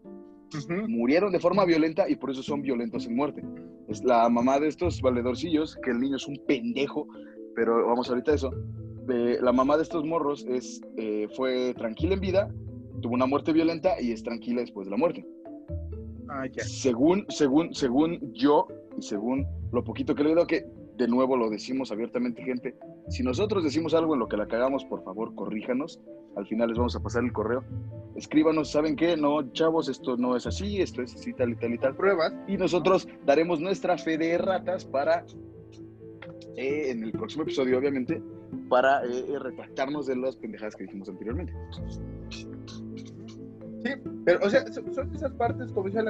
Murieron de forma violenta y por eso son violentos en muerte. Es la mamá de estos valedorcillos, que el niño es un pendejo, pero vamos ahorita a eso. La mamá de estos morros es, eh, fue tranquila en vida, tuvo una muerte violenta y es tranquila después de la muerte. Ah. Según, según, según yo y según lo poquito que he leído, que de nuevo lo decimos abiertamente, gente, si nosotros decimos algo en lo que la cagamos, por favor, corríjanos. Al final les vamos a pasar el correo. Escríbanos, ¿saben qué? No, chavos, esto no es así, esto es así, tal y tal y tal. Pruebas. Y nosotros daremos nuestra fe de ratas para, eh, en el próximo episodio, obviamente, para eh, eh, retractarnos de las pendejadas que dijimos anteriormente. Sí, pero, o sea, son esas partes, como dice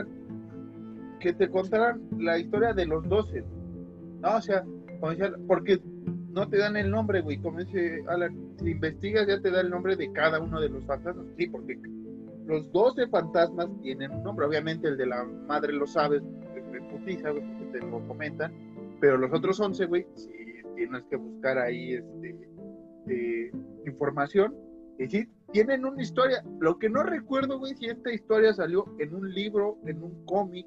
que te contarán la historia de los 12. No, o sea, como Alan, porque no te dan el nombre, güey. Como dice Alan, si investigas ya te da el nombre de cada uno de los fantasmas. Sí, porque los 12 fantasmas tienen un nombre. Obviamente el de la madre lo sabes, de putiza, güey, porque te lo comentan. Pero los otros 11, güey, sí tienes que buscar ahí este, eh, información. Y sí, tienen una historia. Lo que no recuerdo, güey, si esta historia salió en un libro, en un cómic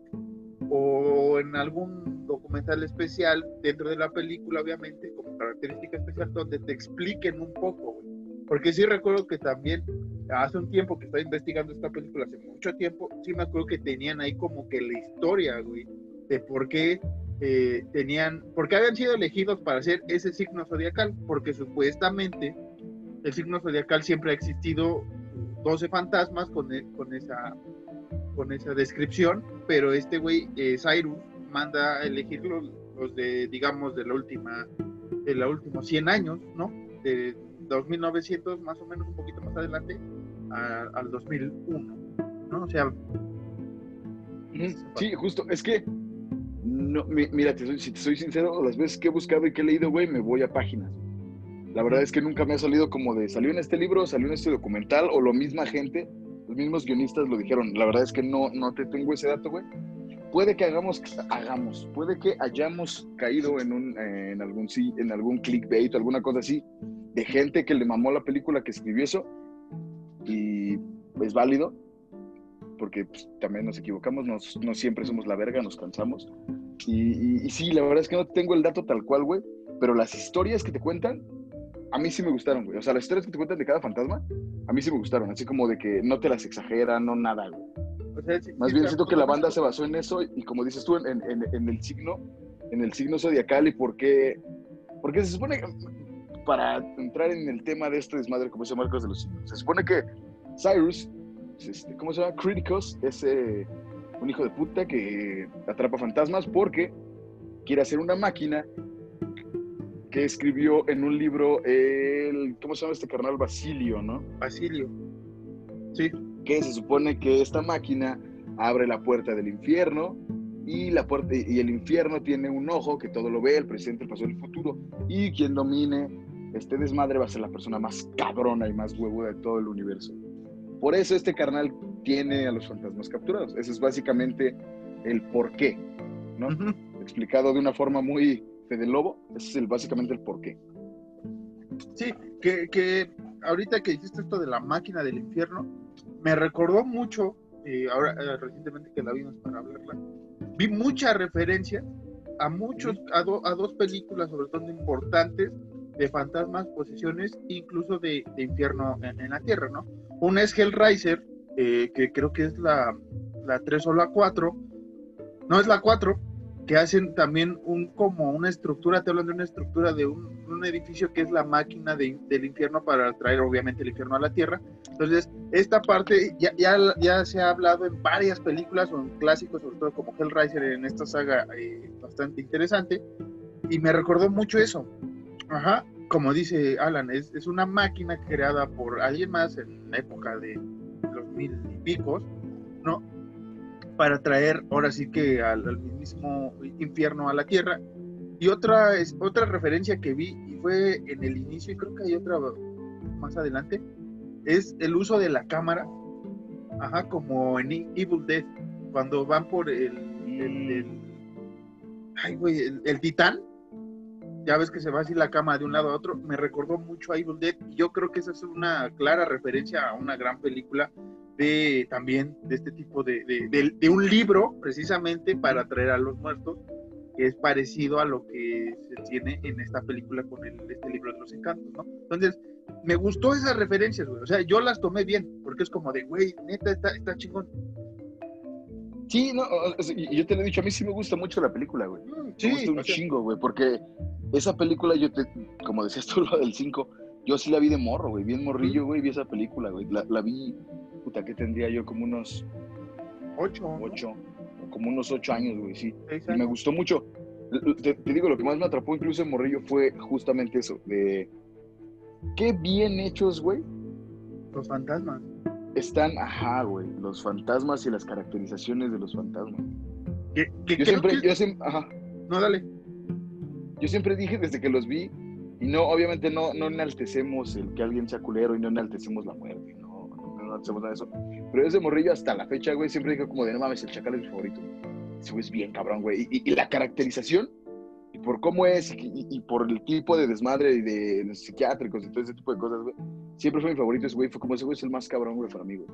o en algún documental especial dentro de la película, obviamente, como característica especial, donde te expliquen un poco, güey. Porque sí recuerdo que también hace un tiempo que estaba investigando esta película, hace mucho tiempo, sí me acuerdo que tenían ahí como que la historia, güey, de por qué eh, tenían, por qué habían sido elegidos para hacer ese signo zodiacal, porque supuestamente el signo zodiacal siempre ha existido 12 fantasmas con, e- con esa con esa descripción, pero este güey, eh, Cyrus, manda a elegir los, los de, digamos, de la última, de los últimos 100 años, ¿no? De 2900 más o menos, un poquito más adelante, a- al 2001, ¿no? O sea... Sí, justo, es que, no, mi- mira, te soy- si te soy sincero, las veces que he buscado y que he leído, güey, me voy a páginas. La verdad es que nunca me ha salido como de, salió en este libro, salió en este documental, o lo misma gente, los mismos guionistas lo dijeron. La verdad es que no, no te tengo ese dato, güey. Puede que hagamos, hagamos, puede que hayamos caído en, un, eh, en, algún, en algún clickbait o alguna cosa así, de gente que le mamó la película que escribió eso, y es válido, porque pues, también nos equivocamos, nos- no siempre somos la verga, nos cansamos. Y, y- y sí, la verdad es que no tengo el dato tal cual, güey, pero las historias que te cuentan a mí sí me gustaron, güey. O sea, las historias que te cuentan de cada fantasma, a mí sí me gustaron. Así como de que no te las exageran, no nada, güey. Más bien siento que la banda se basó en eso y como dices tú, en, el signo, en el signo zodiacal y por qué, porque se supone que, para entrar en el tema de este desmadre, como dice Marcos de los signos, se supone que Cyrus, este, ¿cómo se llama? Criticus, es eh, un hijo de puta que atrapa fantasmas porque quiere hacer una máquina que escribió en un libro el, ¿cómo se llama este carnal? Basilio, ¿no? Basilio. Sí que se supone que esta máquina abre la puerta del infierno y la puerta y el infierno tiene un ojo que todo lo ve, el presente, el pasado, el futuro y quien domine este desmadre va a ser la persona más cabrona y más huevo de todo el universo. Por eso este carnal tiene a los fantasmas capturados. Ese es básicamente el porqué, ¿no? Explicado de una forma muy Fede Lobo, ese es el, básicamente el porqué. Sí, que, que ahorita que dijiste esto de la máquina del infierno, me recordó mucho, eh, ahora eh, recientemente que la vimos para hablarla, vi muchas referencias a muchos, a, a, dos películas sobre todo importantes de fantasmas, posesiones, incluso de, infierno en, la tierra, ¿no? Una es Hellraiser, eh, que creo que es la, la 3 o la 4, no es la 4, que hacen también un como una estructura, te hablan de una estructura de un, edificio que es la máquina del infierno para traer obviamente el infierno a la tierra. Entonces, esta parte ya, ya, ya se ha hablado en varias películas o en clásicos, sobre todo como Hellraiser en esta saga eh, bastante interesante, y me recordó mucho eso. Ajá, como dice Alan, es, es una máquina creada por alguien más en época de los mil y picos, ¿no? Para traer ahora sí que al, mismo infierno a la tierra. Y otra, es, otra referencia que vi, y fue en el inicio, y creo que hay otra más adelante, es el uso de la cámara, ajá, como en Evil Dead, cuando van por el, el, ay, güey, el, titán, ya ves que se va así la cámara de un lado a otro, me recordó mucho a Evil Dead, y yo creo que esa es una clara referencia a una gran película de también de este tipo de, de, un libro precisamente para traer a los muertos que es parecido a lo que se tiene en esta película con el, este libro de los encantos, ¿no? Entonces, me gustó esas referencias, güey. O sea, yo las tomé bien, porque es como de, güey, neta, está, está chingón. Sí, no, yo te lo he dicho, a mí sí me gusta mucho la película, güey. Mm, sí, me gusta un chingo, güey, porque esa película, yo te, como decías tú, lo del 5, yo sí la vi de morro, güey, bien morrillo, güey, vi esa película, güey. La, la vi puta, que tendría yo como unos ocho, ocho como unos ocho años, güey, sí. Y me gustó mucho. Te, digo, lo que más me atrapó incluso en Morrillo fue justamente eso, de qué bien hechos, güey. Los fantasmas. Están, ajá, güey, los fantasmas y las caracterizaciones de los fantasmas. ¿Qué, yo, siempre, yo siempre, ajá. No, dale. Yo siempre dije desde que los vi, y no, obviamente no, no enaltecemos el que alguien sea culero y no enaltecemos la muerte, ¿no? no hacemos nada de eso. Pero ese morrillo hasta la fecha, güey, siempre dijo como de no mames, el chacal es mi favorito. Ese güey es bien cabrón, güey. Y, la caracterización, y por cómo es, y, por el tipo de desmadre y de los psiquiátricos y todo ese tipo de cosas, güey, siempre fue mi favorito ese güey. Fue como ese güey es el más cabrón, güey, para mí, güey.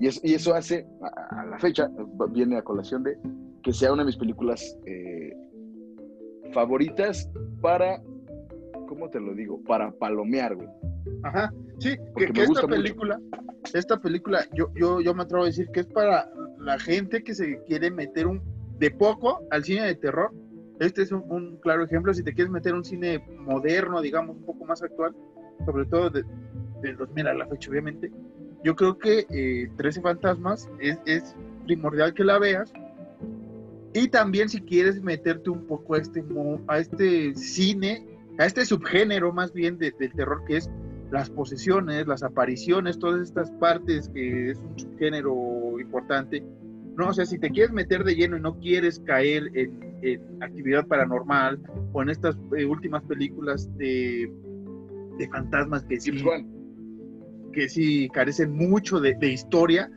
Y, eso, y eso hace, a, la fecha, viene a colación de que sea una de mis películas eh, favoritas para, ¿cómo te lo digo? Para palomear, güey. Ajá, sí, que, esta película, esta película, yo, yo, yo me atrevo a decir que es para la gente que se quiere meter un de poco al cine de terror. Este es un, claro ejemplo. Si te quieres meter un cine moderno, digamos, un poco más actual, sobre todo de, del 2000 a la fecha, obviamente, yo creo que eh, 13 Fantasmas es, es, primordial que la veas. Y también si quieres meterte un poco a este, a este cine, a este subgénero más bien del terror que es las posesiones, las apariciones, todas estas partes que es un subgénero importante. No, o sea, si te quieres meter de lleno y no quieres caer en, actividad paranormal o en estas eh, últimas películas de, de fantasmas que sí, que sí carecen mucho de, de, historia,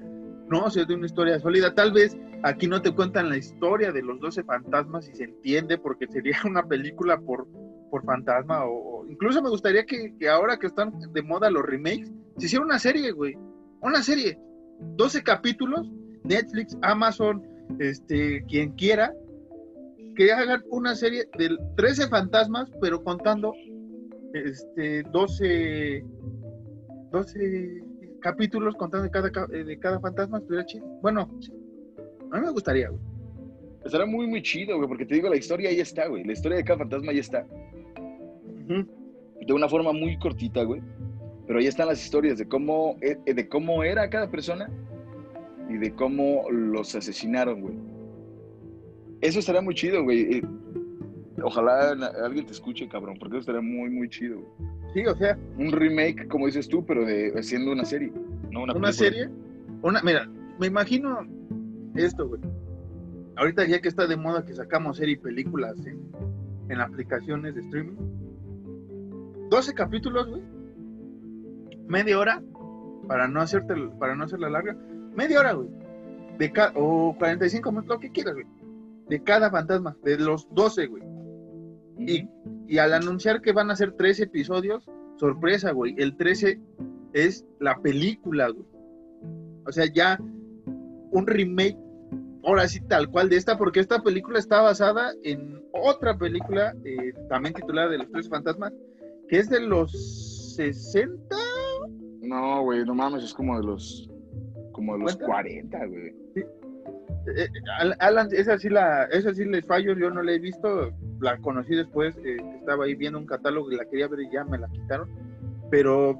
¿no? O sea, de una historia sólida. Tal vez aquí no te cuentan la historia de los 12 fantasmas y se entiende porque sería una película por, por fantasma o, incluso me gustaría que, ahora que están de moda los remakes, se hiciera una serie, güey. Una serie. 12 capítulos, Netflix, Amazon, este, quien quiera, que hagan una serie de 13 fantasmas, pero contando este, 12, 12 capítulos contando de cada, ca- eh, de cada fantasma, estuviera chido. Bueno, a mí me gustaría, güey. Estará muy, muy chido, porque te digo, la historia ahí está, güey. La historia de cada fantasma ahí está. De una forma muy cortita, güey. Pero ahí están las historias de cómo, eh, de cómo era cada persona y de cómo los asesinaron, güey. Eso estará muy chido, güey. Eh, Ojalá alguien te escuche, cabrón, porque eso estaría muy, muy chido, güey. Sí, o sea, Un remake, como dices tú, pero de haciendo una serie, no una, una serie, una, mira, me imagino esto, güey. Ahorita ya que está de moda que sacamos serie y películas en, en aplicaciones de streaming. 12 capítulos, güey. Media hora para no hacerte para no hacerla larga. Media hora, güey. De o 45 minutos, lo que quieras, güey. De cada fantasma, de los 12, güey. Y, y al anunciar que van a ser 13 episodios, sorpresa, güey. El 13 es la película, güey. O sea, ya un remake, ahora sí tal cual de esta, porque esta película está basada en otra película, eh, también titulada de los tres fantasmas, que es de los 60. No, güey, no mames, es como de los, como de los ¿Cuánto? 40, güey. Eh, eh, Al- Alan, esa sí, la, esa sí les fallo, yo no la he visto, la conocí después, eh, estaba ahí viendo un catálogo y la quería ver y ya me la quitaron, pero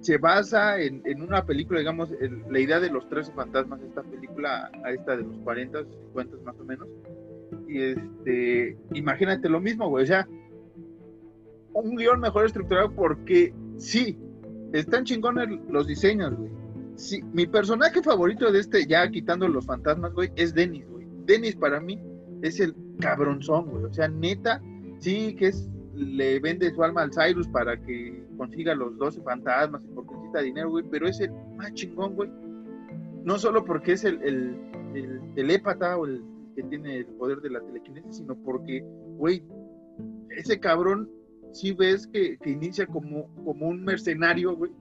se basa en, en una película, digamos, la idea de los 13 fantasmas, esta película, a esta de los 40, 50 más o menos, y este, imagínate lo mismo, güey, o sea, un guion mejor estructurado porque sí, están chingones los diseños, güey. Sí, mi personaje favorito de este, ya quitando los fantasmas, güey, es Dennis, güey. Dennis para mí es el cabronzón, güey. O sea, neta, sí que es, le vende su alma al Cyrus para que consiga los 12 fantasmas y porque necesita dinero, güey, pero es el más chingón, güey. No solo porque es el, el, el telépata o el que tiene el poder de la telequinesis, sino porque, güey, ese cabrón sí ves que, que inicia como, como un mercenario, güey,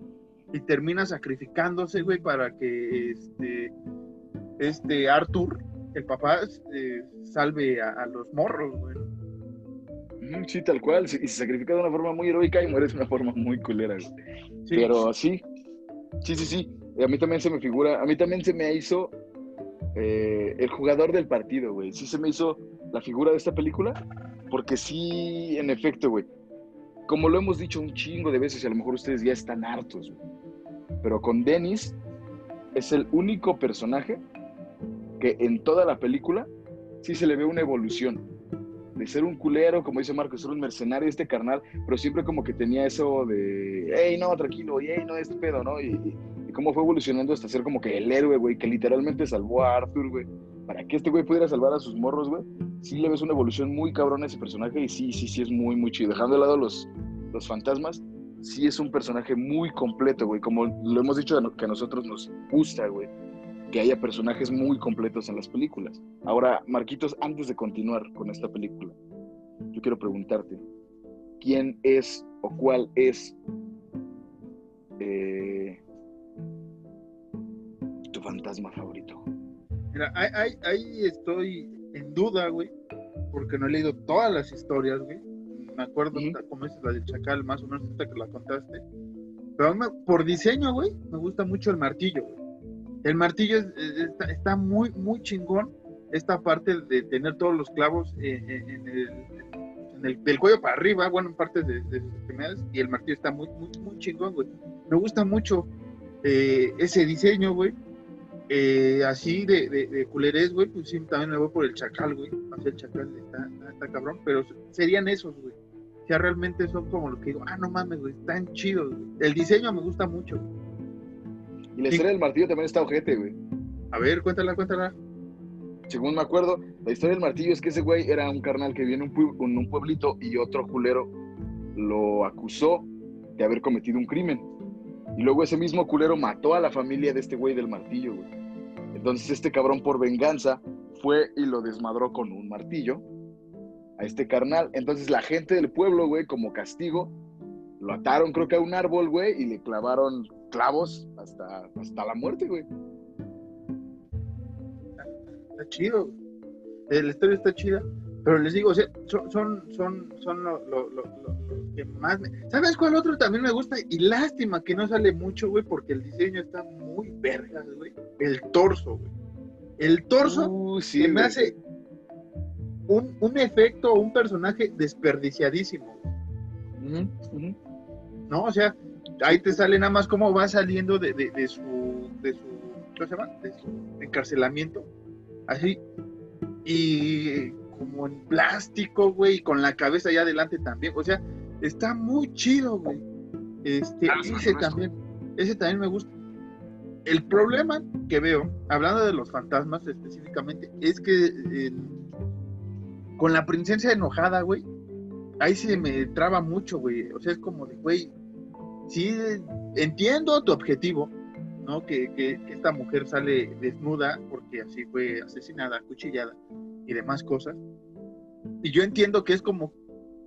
y termina sacrificándose, güey, para que este, este Arthur, el papá, eh, salve a, a los morros, güey. Ujú, Sí, tal cual. Y se sacrifica de una forma muy heroica y muere de una forma muy culera, güey. Sí, Pero sí, sí, sí, sí. A mí también se me figura, a mí también se me hizo eh, el jugador del partido, güey. Sí se me hizo la figura de esta película, porque sí, en efecto, güey. Como lo hemos dicho un chingo de veces y a lo mejor ustedes ya están hartos. Pero con Dennis es el único personaje que en toda la película sí se le ve una evolución. De ser un culero, como dice Marco, ser un mercenario este carnal, pero siempre como que tenía eso de, hey, no, tranquilo, y hey, no, este pedo, ¿no? Y- y cómo fue evolucionando hasta ser como que el héroe, güey, que literalmente salvó a Arthur, güey. Para que este güey pudiera salvar a sus morros, güey. Sí le ves una evolución muy cabrona a ese personaje y sí, sí, sí es muy, muy chido. Dejando de lado los, los fantasmas, sí es un personaje muy completo, güey. Como lo hemos dicho que a nosotros nos gusta, güey. Que haya personajes muy completos en las películas. Ahora, Marquitos, antes de continuar con esta película, yo quiero preguntarte, ¿quién es o cuál es eh, tu fantasma favorito? Mira, ahí, ahí- ahí estoy en duda, güey, porque no he leído todas las historias, güey. Me acuerdo, hasta como es la del Chacal, más o menos, esta que la contaste. Pero me- por diseño, güey, me gusta mucho el martillo, güey. El martillo es- es- está, está muy, muy chingón. Esta parte de tener todos los clavos eh, eh, en el, en el- del cuello para arriba, bueno, en partes de, de sus extremidades, y el martillo está muy, muy, muy chingón, güey. Me gusta mucho eh, ese diseño, güey. Eh, así de, de, de culerés, güey, pues sí, también me voy por el chacal, güey. O sea, el chacal está, cabrón, pero serían esos, güey. O sea, realmente son como lo que digo, ah, no mames, güey, están chidos, güey. El diseño me gusta mucho. güey. Y la Sí. historia del martillo también está ojete, güey. A ver, cuéntala, cuéntala. Según me acuerdo, la historia del martillo es que ese güey era un carnal que viene en un, pue- en un pueblito y otro culero lo acusó de haber cometido un crimen. Y luego ese mismo culero mató a la familia de este güey del martillo, güey. Entonces este cabrón por venganza fue y lo desmadró con un martillo a este carnal. Entonces la gente del pueblo, güey, como castigo, lo ataron creo que a un árbol, güey, y le clavaron clavos hasta, hasta la muerte, güey. Está chido. Eh, La historia está chida. Pero les digo, o sea, son, son, son, son lo, lo- lo- lo- que más me... ¿Sabes cuál otro también me gusta? Y lástima que no sale mucho, güey, porque el diseño está muy vergas, güey. El torso, güey. El torso Uh, sí, que me güey. hace un, un efecto un personaje desperdiciadísimo, ujú. ¿no? O sea, ahí te sale nada más cómo va saliendo de, de- de su, de su, ¿cómo se llama? De su encarcelamiento, así, y como en plástico, güey, y con la cabeza allá adelante también, o sea, está muy chido, güey. Este, Ah, ese también, ese también me gusta. El problema que veo, hablando de los fantasmas específicamente, es que eh, con la princesa enojada, güey, ahí se me traba mucho, güey. O sea, es como de, güey, sí, entiendo tu objetivo, ¿no? Que, que- que esta mujer sale desnuda porque así fue asesinada, acuchillada y demás cosas. Y yo entiendo que es como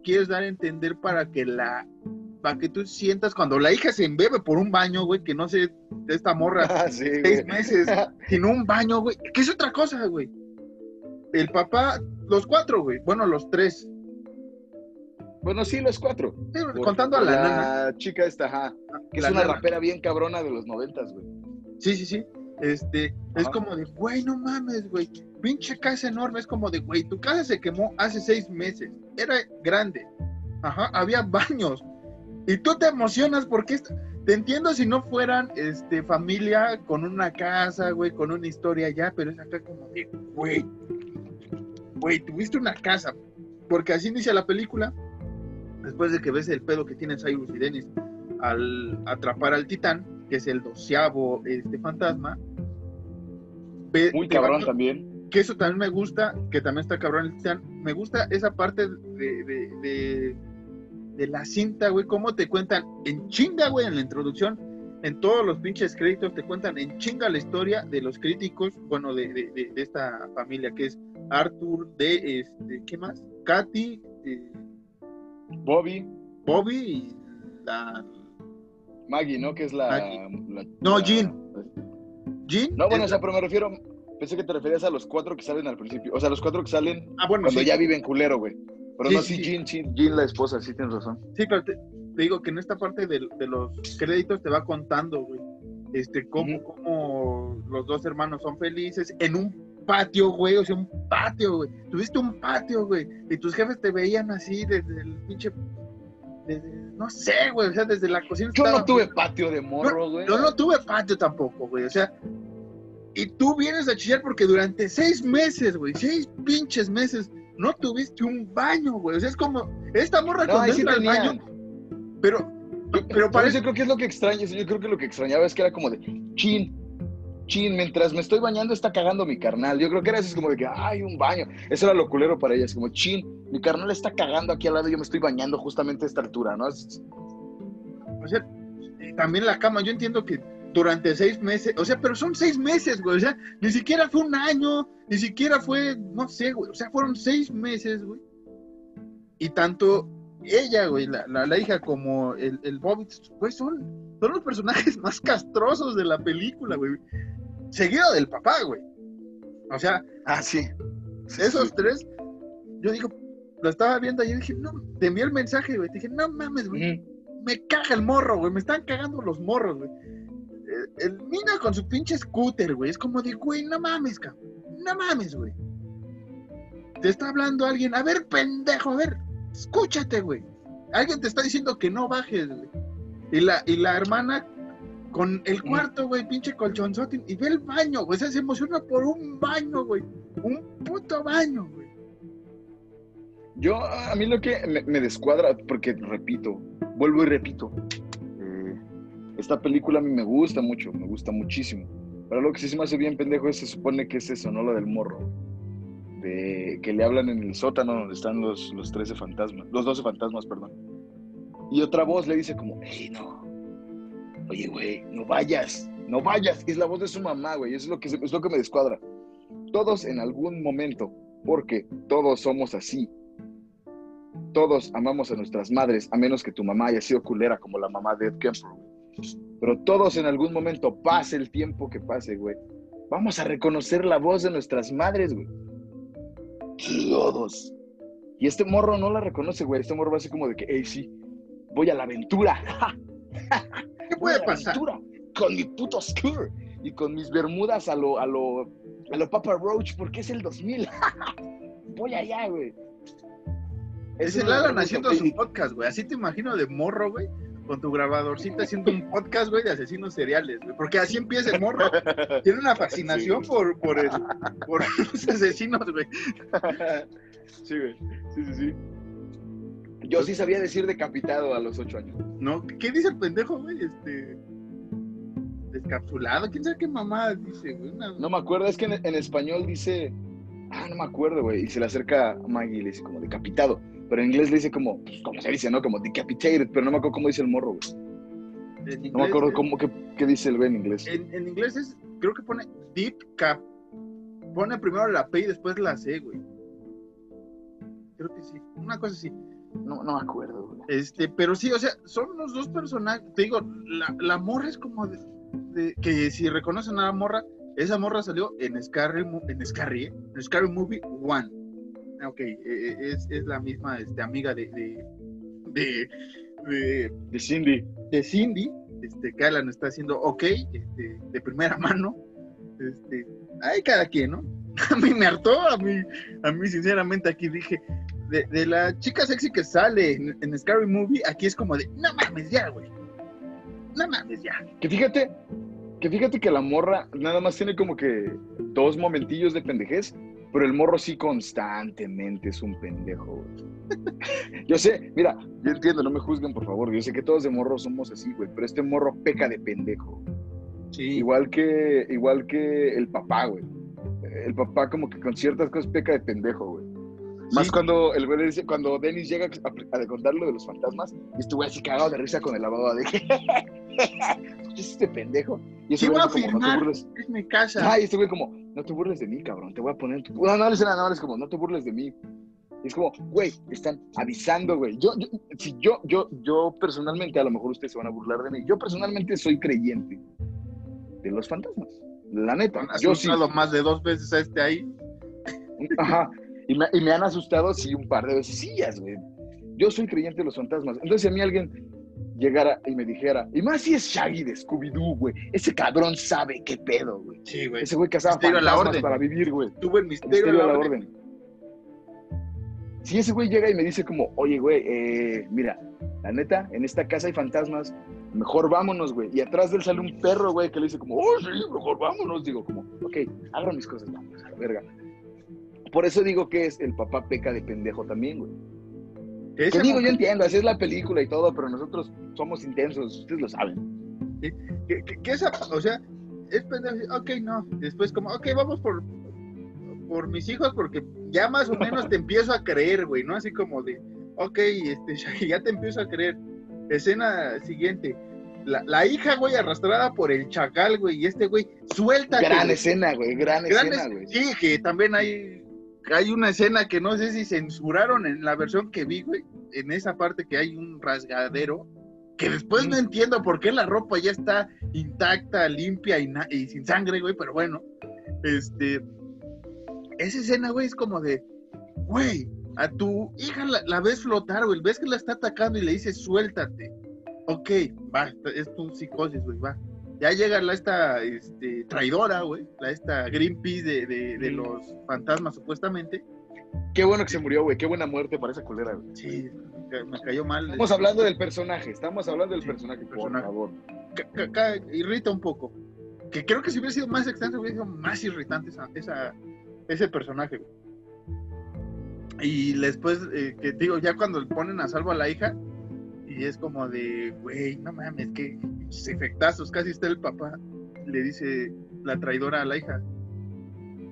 quieres dar a entender para que la para que tú sientas cuando la hija se embebe por un baño, güey, que no sé, de esta morra Ah, sí, seis güey. meses sin un baño, güey. Que es otra cosa, güey. El papá, los cuatro, güey. Bueno, los tres. Bueno, sí, los cuatro. Sí, Por- contando a la, nana. chica esta, ajá. Que La es una nana. rapera bien cabrona de los noventas, güey. Sí, sí, sí. Este, es como de, güey, no mames, güey. Pinche casa enorme. Es como de, güey, tu casa se quemó hace seis meses. Era grande. Ajá, había baños. Y tú te emocionas porque te entiendo si no fueran este, familia con una casa, güey, con una historia ya, pero es acá como de, güey, güey, tuviste una casa. Porque así inicia la película. Después de que ves el pedo que tiene Cyrus y Dennis al atrapar al titán, que es el doceavo este, fantasma. Muy cabrón también. Que eso también me gusta, que también está cabrón. Me gusta esa parte de, de, de, de la cinta, güey, cómo te cuentan en chinga, güey, en la introducción, en todos los pinches créditos, te cuentan en chinga la historia de los críticos, bueno, de, de, esta familia, que es Arthur, de, este, ¿qué más? Katy, eh, Bobby, Bobby y la... Maggie, ¿no? Que es la. No, la- Jean. Jean. No, bueno, o sea, pero me refiero. Pensé que te referías a los cuatro que salen al principio. O sea, los cuatro que salen ah, bueno, cuando sí, ya viven culero, güey. Pero Sí, no, sí. Jean, sí, Jean, la esposa, sí tienes razón. Sí, pero te, te digo que en esta parte de, de los créditos te va contando, güey, este, cómo, cómo los dos hermanos son felices en un patio, güey, o sea, un patio, güey. Tuviste un patio, güey, y tus jefes te veían así desde el pinche, desde, no sé, güey, o sea, desde la cocina. Yo no tuve patio de morro, güey. Yo no tuve patio tampoco, güey, o sea, y tú vienes a chillar porque durante seis meses, güey, seis pinches meses, no tuviste un baño, güey, o sea, es como, esta morra No, cuando sí entra al tenían. baño, pero, pero parece yo creo que es lo que extraña. Yo creo que lo que extrañaba es que era como de chin, chin, mientras me estoy bañando está cagando mi carnal. Yo creo que era eso, es como de que ay, un baño. Eso era lo culero para ellas, como chin, mi carnal está cagando aquí al lado y yo me estoy bañando justamente a esta altura, ¿no? Es- O sea, y también la cama, yo entiendo que durante seis meses, o sea, pero son seis meses, güey, o sea, ni siquiera fue un año, ni siquiera fue, no sé, güey, o sea, fueron seis meses, güey. Y tanto ella, güey, la, la, la hija como el, el Bobby, pues son, son los personajes más castrosos de la película, güey. Seguido del papá, güey. O sea, Ah, sí. Esos sí. tres, yo digo, lo estaba viendo y dije, no, te envié el mensaje, güey, te dije, no mames, güey, me caga el morro, güey. Me están cagando los morros, güey. El niño con su pinche scooter, güey. Es como de, güey, no mames, cabrón. No mames, güey. Te está hablando alguien. A ver, pendejo, a ver. Escúchate, güey. Alguien te está diciendo que no bajes, güey. Y la, y la hermana con el cuarto, güey, pinche colchonzote. Y ve el baño, güey. O sea, se emociona por un baño, güey. Un puto baño, güey. Yo, a mí lo que me, me descuadra, porque repito, vuelvo y repito, esta película a mí me gusta mucho, me gusta muchísimo. Pero lo que sí se me hace bien pendejo es, se supone que es eso, ¿no? Lo del morro. De que le hablan en el sótano donde están los, los 13 fantasmas, los 12 fantasmas, perdón. Y otra voz le dice como, hey, no. Oye, güey, no vayas, no vayas. Es la voz de su mamá, güey. Eso es lo que, es lo que me descuadra. Todos en algún momento, porque todos somos así, todos amamos a nuestras madres, a menos que tu mamá haya sido culera como la mamá de Ed Kemper. Pero todos en algún momento, pase el tiempo que pase, güey, vamos a reconocer la voz de nuestras madres, güey. Todos. Y este morro no la reconoce, güey. Este morro va a ser como de que, hey, sí, voy a la aventura. ¿Qué puede pasar? aventura con mi puto skirt y con mis bermudas a lo, a lo, a lo Papa Roach porque es el 2000. voy allá, güey. Es el Alan haciendo su podcast, güey. Así te imagino de morro, güey. Con tu grabadorcita haciendo un podcast, güey, de asesinos seriales, güey. Porque así empieza el morro. Tiene una fascinación Sí. por, por, el- por los asesinos, güey. sí, güey. Sí, sí, sí. Yo sí sabía decir decapitado a los ocho años. ¿No? ¿Qué dice el pendejo, güey? Este. Descapsulado. ¿Quién sabe qué mamá dice, güey? Una- No me acuerdo, es que en, en español dice. Ah, no me acuerdo, güey. Y se le acerca a Maggie y le dice como decapitado. Pero en inglés le dice como, pues, como se dice, ¿no? Como decapitated, pero no me acuerdo cómo dice el morro, güey. No me acuerdo cómo, qué, qué, dice el güey en inglés. En, en, inglés es, creo que pone deep cap. Pone primero la P y después la C, güey. Creo que sí. Una cosa así. No, no me acuerdo, güey. Este, pero sí, o sea, son los dos personajes. Te digo, la, la morra es como de, de, que si reconocen a la morra, esa morra salió en Scary, en Scary, ¿eh? en Scary Movie 1. Ok, eh, eh, es, es la misma este, amiga de, de, de, de, De Cindy. de Cindy, este, que Alan está haciendo ok, este, de primera mano. Este, hay cada quien, ¿no? A mí me hartó, a mí, a mí sinceramente aquí dije, de, de la chica sexy que sale en, en Scary Movie, aquí es como de, no mames ya, güey. No mames ya. Que fíjate, que fíjate que la morra nada más tiene como que dos momentillos de pendejez, pero el morro sí constantemente es un pendejo, güey. Yo sé, mira, yo entiendo, no me juzguen, por favor. Yo sé que todos de morro somos así, güey, pero este morro peca de pendejo. Sí, Igual que, igual que el papá, güey. El papá como que con ciertas cosas peca de pendejo, güey. Más Sí. cuando el güey dice, cuando Dennis llega a, a contar lo de los fantasmas, y este güey así cagado de risa con el lavado de que ¿es este pendejo? Y ese güey voy a así como, no te burles. es mi casa. Ay, este güey como, no te burles de mí, cabrón, te voy a poner en tu... No, no, no, no, no, es como, no te burles de mí. Es como, güey, están avisando, güey. Yo, yo, si yo, yo, yo personalmente, a lo mejor ustedes se van a burlar de mí, yo personalmente soy creyente de los fantasmas. La neta, Has yo sí. más de dos veces a este ahí. Ajá. Y me, y me han asustado, sí, un par de veces. Sillas, güey. Yo soy creyente de los fantasmas. Entonces, si a mí alguien llegara y me dijera, y más si es Shaggy de Scooby-Doo, güey, ese cabrón sabe qué pedo, güey. Sí, güey. Ese güey cazaba fantasmas para vivir, güey. Tuvo el misterio, Misterio a la la orden. orden. Si ese güey llega y me dice como, oye, güey, eh, mira, la neta, en esta casa hay fantasmas, mejor vámonos, güey. Y atrás de él sale un perro, güey, que le dice como, oh, sí, mejor vámonos. Digo como, ok, agarro mis cosas, vamos a la verga. Por eso digo que es el papá peca de pendejo también, güey. Que digo, yo entiendo, así es la película y todo, pero nosotros somos intensos, ustedes lo saben. que, que- que esa, o sea, es pendejo, ok, no, después como, ok, vamos por, por mis hijos porque ya más o menos te empiezo a creer, güey, ¿no? Así como de, ok, este, ya te empiezo a creer. Escena siguiente, la, la hija, güey, arrastrada por el chacal, güey, y este güey, suéltate. Gran escena, güey, gran, Gran escena, es- güey. Sí, que también hay, hay una escena que no sé si censuraron en la versión que vi, güey, en esa parte que hay un rasgadero, que después no entiendo por qué la ropa ya está intacta, limpia y sin sangre, güey, pero bueno, este, esa escena, güey, es como de, güey, a tu hija la, la ves flotar, güey, ves que la está atacando y le dices, suéltate. Ok, va, es tu psicosis, güey, va. Ya llega la esta este, traidora, güey, la esta Greenpeace de, de, de los fantasmas, supuestamente. Qué bueno que se murió, güey, qué buena muerte para esa culera, güey. Sí, me- cayó mal. Estamos hablando del personaje, estamos hablando del Sí, personaje, por personaje. favor. Irrita un poco. Que creo que si hubiera sido más extenso, hubiera sido más irritante esa, esa- ese personaje. güey. Y después, eh, que digo, ya cuando le ponen a salvo a la hija, y es como de, güey, no mames, que efectazos, casi está el papá. Le dice la traidora a la hija,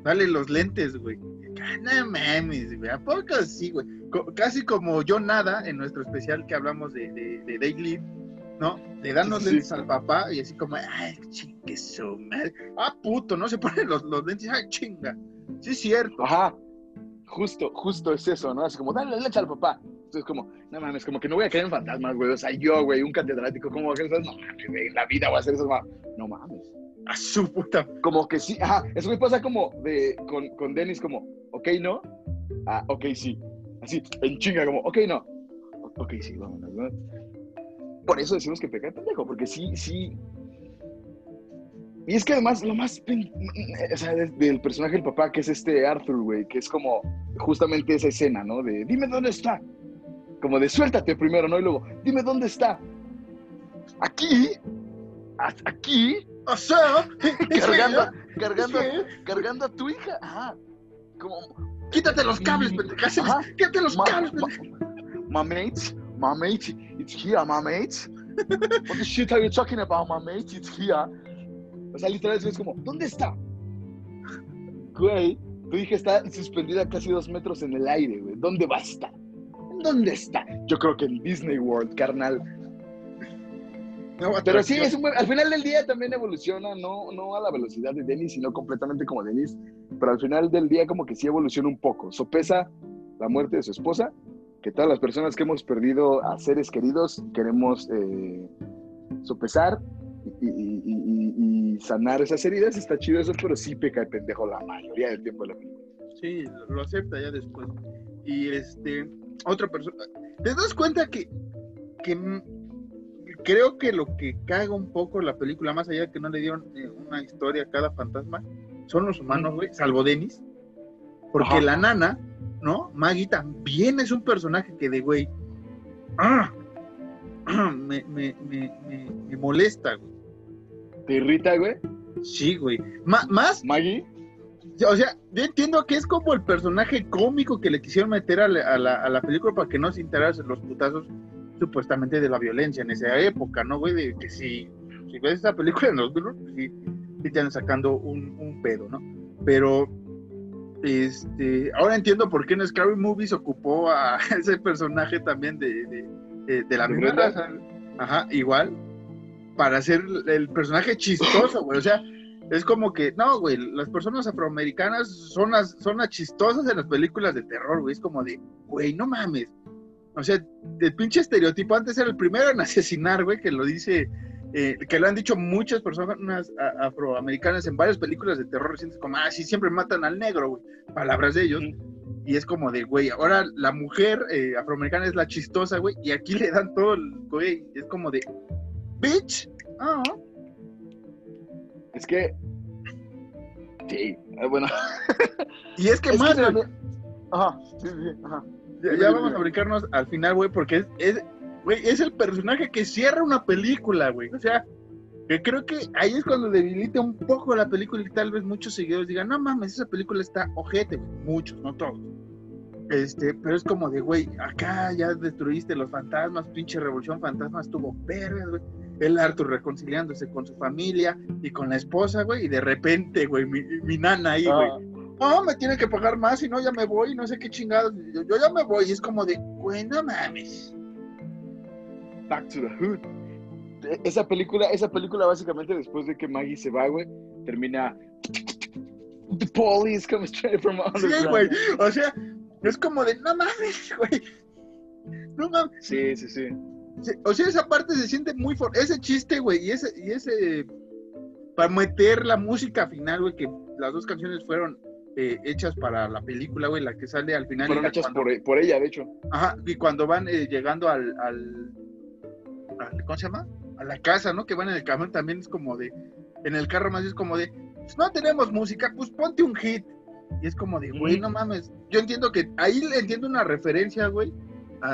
dale los lentes, güey. Ah, No mames, güey, ¿a poco sí, güey? Co- casi como yo nada en nuestro especial que hablamos de, de, de Daily, ¿no? Le dan los Sí, sí. lentes al papá y así como, ay, chingue su madre. Ah, puto, no se ponen los, los lentes, ay, chinga. Sí, es cierto. Ajá, justo, justo es eso, ¿no? Así como, dale leche al papá. Entonces, como, no mames, como que no voy a caer en fantasmas, güey. O sea, yo, güey, un catedrático, ¿cómo voy a? No mames, güey, en la vida voy a hacer eso. ma- No mames. A su puta. Como que sí, ajá, eso me pasa como de, con, con Dennis, como, ok, no, ah, ok, sí. Así, en chinga, como, ok, no. Ok, sí, vámonos, ¿no? Por eso decimos que peca de pendejo, porque sí, sí. Y es que además, lo más. O sea, del personaje del papá, que es este Arthur, güey, que es como justamente esa escena, ¿no? De dime dónde está. Como de suéltate primero, ¿no? Y luego, dime dónde está. Aquí. Aquí. O sea, cargando, cargando, cargando a tu hija. Ajá. Como. Quítate los cables, pendeja. Quítate los cables, pendeja. My mates, my mate, it's here, my mate. What the shit are you talking about, my mate? It's here. O sea, literalmente es como, ¿dónde está? Güey, tu hija está suspendida casi dos metros en el aire, güey. ¿Dónde va a estar? ¿Dónde está? Yo creo que en Disney World, carnal. pero sí, es al final del día también evoluciona, no, no a la velocidad de Dennis, sino completamente como Dennis. Pero al final del día como que sí evoluciona un poco. Sopesa la muerte de su esposa que todas las personas que hemos perdido a seres queridos queremos eh, sopesar y, sanar esas heridas. Está chido eso, pero sí peca el pendejo la mayoría del tiempo de la película. Sí, lo acepta ya después. Y este, otra persona. ¿Te das cuenta que, que creo que lo que caga un poco la película, más allá de que no le dieron eh, una historia a cada fantasma, son los humanos, güey, salvo Dennis? Porque la nana ¿no? Maggie también es un personaje que de güey, ah, me, me, me, me, molesta, güey. ¿Te irrita, güey? Sí, güey. ¿Más? ¿Maggie? O sea, yo entiendo que es como el personaje cómico que le quisieron meter a la, a la, película para que no se enterasen los putazos supuestamente de la violencia en esa época, ¿no, güey? De que si, si ves esa película en los pues sí, sí te sacando un, un pedo, ¿no? Pero este, ahora entiendo por qué en Scary Movies ocupó a ese personaje también de, de, la misma Ajá, igual. Para ser el personaje chistoso, güey. O sea, es como que, no, güey, las personas afroamericanas son las, son las chistosas en las películas de terror, güey. Es como de, güey, no mames. O sea, el pinche estereotipo antes era el primero en asesinar, güey, que lo dice eh, que lo han dicho muchas personas afroamericanas en varias películas de terror recientes, como, ah, sí, siempre matan al negro, güey, palabras de ellos. Y es como de, güey, ahora la mujer eh, afroamericana es la chistosa, güey, y aquí le dan todo el, güey, es como de, bitch. Ah. Es que, sí, bueno. y es que más, ajá, sí, sí, ajá. Ya, vamos a brincarnos al final, güey, porque es güey, es el personaje que cierra una película, güey. O sea, que creo que ahí es cuando debilita un poco la película y tal vez muchos seguidores digan, no mames, esa película está ojete, güey. Muchos, no todos. Este, pero es como de, güey, acá ya destruiste los fantasmas, pinche revolución fantasma estuvo verdes, güey. El Arthur reconciliándose con su familia y con la esposa, güey, y de repente, güey, mi, nana ahí, güey. Ah. No, me tiene que pagar más y no, ya me voy, no sé qué chingados. Yo, yo ya me voy y es como de, güey, no mames. Back to the Hood. Esa película, esa película básicamente después de que Maggie se va, güey, termina The police come straight from. Sí, güey. O sea, es como de, no mames, güey. No mames. Sí, sí, sí. O sea, esa parte se siente muy fuerte. Ese chiste, güey, y ese, y ese. Para meter la música final, güey, que las dos canciones fueron eh, hechas para la película, güey, la que sale al final. Fueron hechas por, por, ella, de hecho. Ajá, y cuando van eh, llegando al, al, ¿cómo se llama? A la casa, ¿no? Que van en el camión también es como de, en el carro más es como de, pues no tenemos música, pues ponte un hit. Y es como de, güey, no mames. Yo entiendo que ahí entiendo una referencia, güey,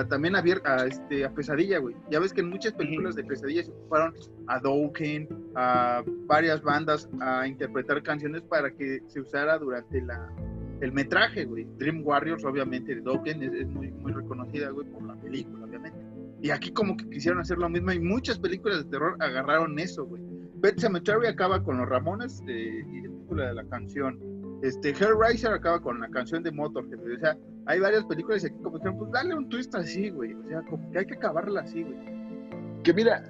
también a, a, este, a Pesadilla, güey. Ya ves que en muchas películas de Pesadilla se ocuparon a Dokken, a varias bandas a interpretar canciones para que se usara durante la, el metraje, güey. Dream Warriors, obviamente, de Dokken es, muy, muy reconocida, güey, por la película, obviamente. Y aquí como que quisieron hacer lo mismo y muchas películas de terror agarraron eso, güey. Pet Cemetery acaba con los Ramones eh, y la película de la canción. Este, Hellraiser acaba con la canción de Motorhead, O sea, hay varias películas y aquí como que pues dale un twist así, güey. O sea, como que hay que acabarla así, güey. Que mira,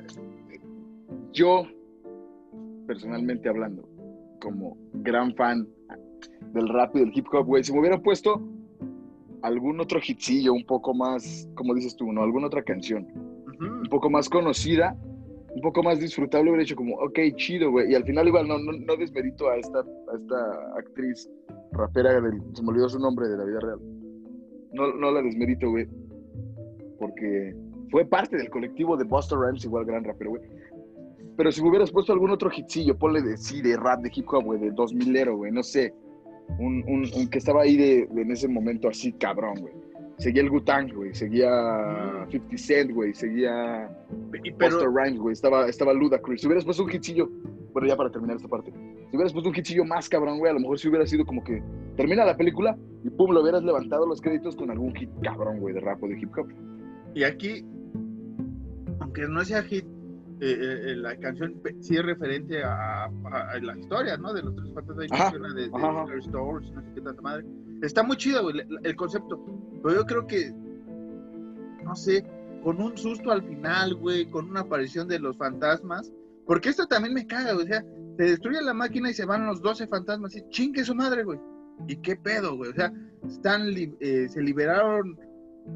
yo, personalmente hablando, como gran fan del rap y del hip hop, güey, si me hubiera puesto algún otro hitcillo un poco más, como dices tú, ¿no? Alguna otra canción un poco más conocida, un poco más disfrutable, hubiera dicho como, ok, chido, güey. Y al final igual no, no, desmerito a esta, a esta actriz rapera, del, se me olvidó su nombre de la vida real. No, no la desmerito, güey. Porque fue parte del colectivo de Buster Rhymes, igual gran rapero, güey. Pero si me hubieras puesto algún otro hitcillo, ponle de sí, de rap, de hip hop, güey, de 2000 ero, güey, no sé. Un, un, un que estaba ahí de, de en ese momento así, cabrón, güey. Seguía el Wu-Tang, güey, seguía 50 Cent, güey, seguía Buster Rhymes, güey, estaba, estaba Ludacris. Si hubieras puesto un hitcillo, bueno, ya para terminar esta parte, si hubieras puesto un hitcillo más cabrón, güey, a lo mejor si hubiera sido como que termina la película y pum, lo hubieras levantado los créditos con algún hit cabrón, güey, de rap o de hip hop. y aquí, aunque no sea hit, eh, eh, la canción sí es referente a, a- a la historia, ¿no? De los tres fantasmas. De, de ajá. Scary Stories, no sé qué tanta madre. Está muy chido, güey, el, el concepto. Pero yo creo que, no sé, con un susto al final, güey, con una aparición de los fantasmas. Porque esto también me caga, güey. O sea, se destruye la máquina y se van los 12 fantasmas y chingue su madre, güey. ¿Y qué pedo, güey? O sea, están li- eh, se liberaron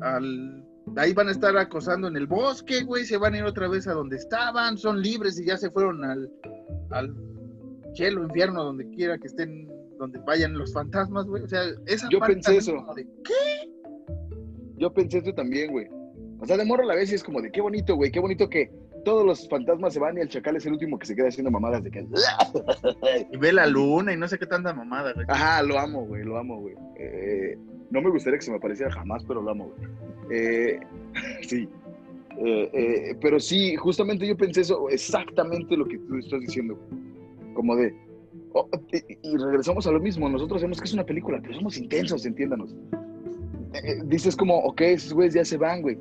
al ahí van a estar acosando en el bosque, güey, se van a ir otra vez a donde estaban, son libres y ya se fueron al al cielo, infierno, donde quiera que estén, donde vayan los fantasmas, güey. O sea, esa Yo parte pensé eso. de, Yo pensé esto también, güey. O sea, de morro a la vez y es como de qué bonito, güey, qué bonito que todos los fantasmas se van y el chacal es el último que se queda haciendo mamadas de que. y ve la luna y no sé qué tanta mamada, güey. Ajá, lo amo, güey, lo amo, güey. Eh, no me gustaría que se me apareciera jamás, pero lo amo, güey. Eh, sí. Eh, pero sí, justamente yo pensé eso, exactamente lo que tú estás diciendo, güey. Como de. oh, y, regresamos a lo mismo. Nosotros sabemos que es una película, pero somos intensos, entiéndanos. Dices como, ok, esos güeyes ya se van, güey.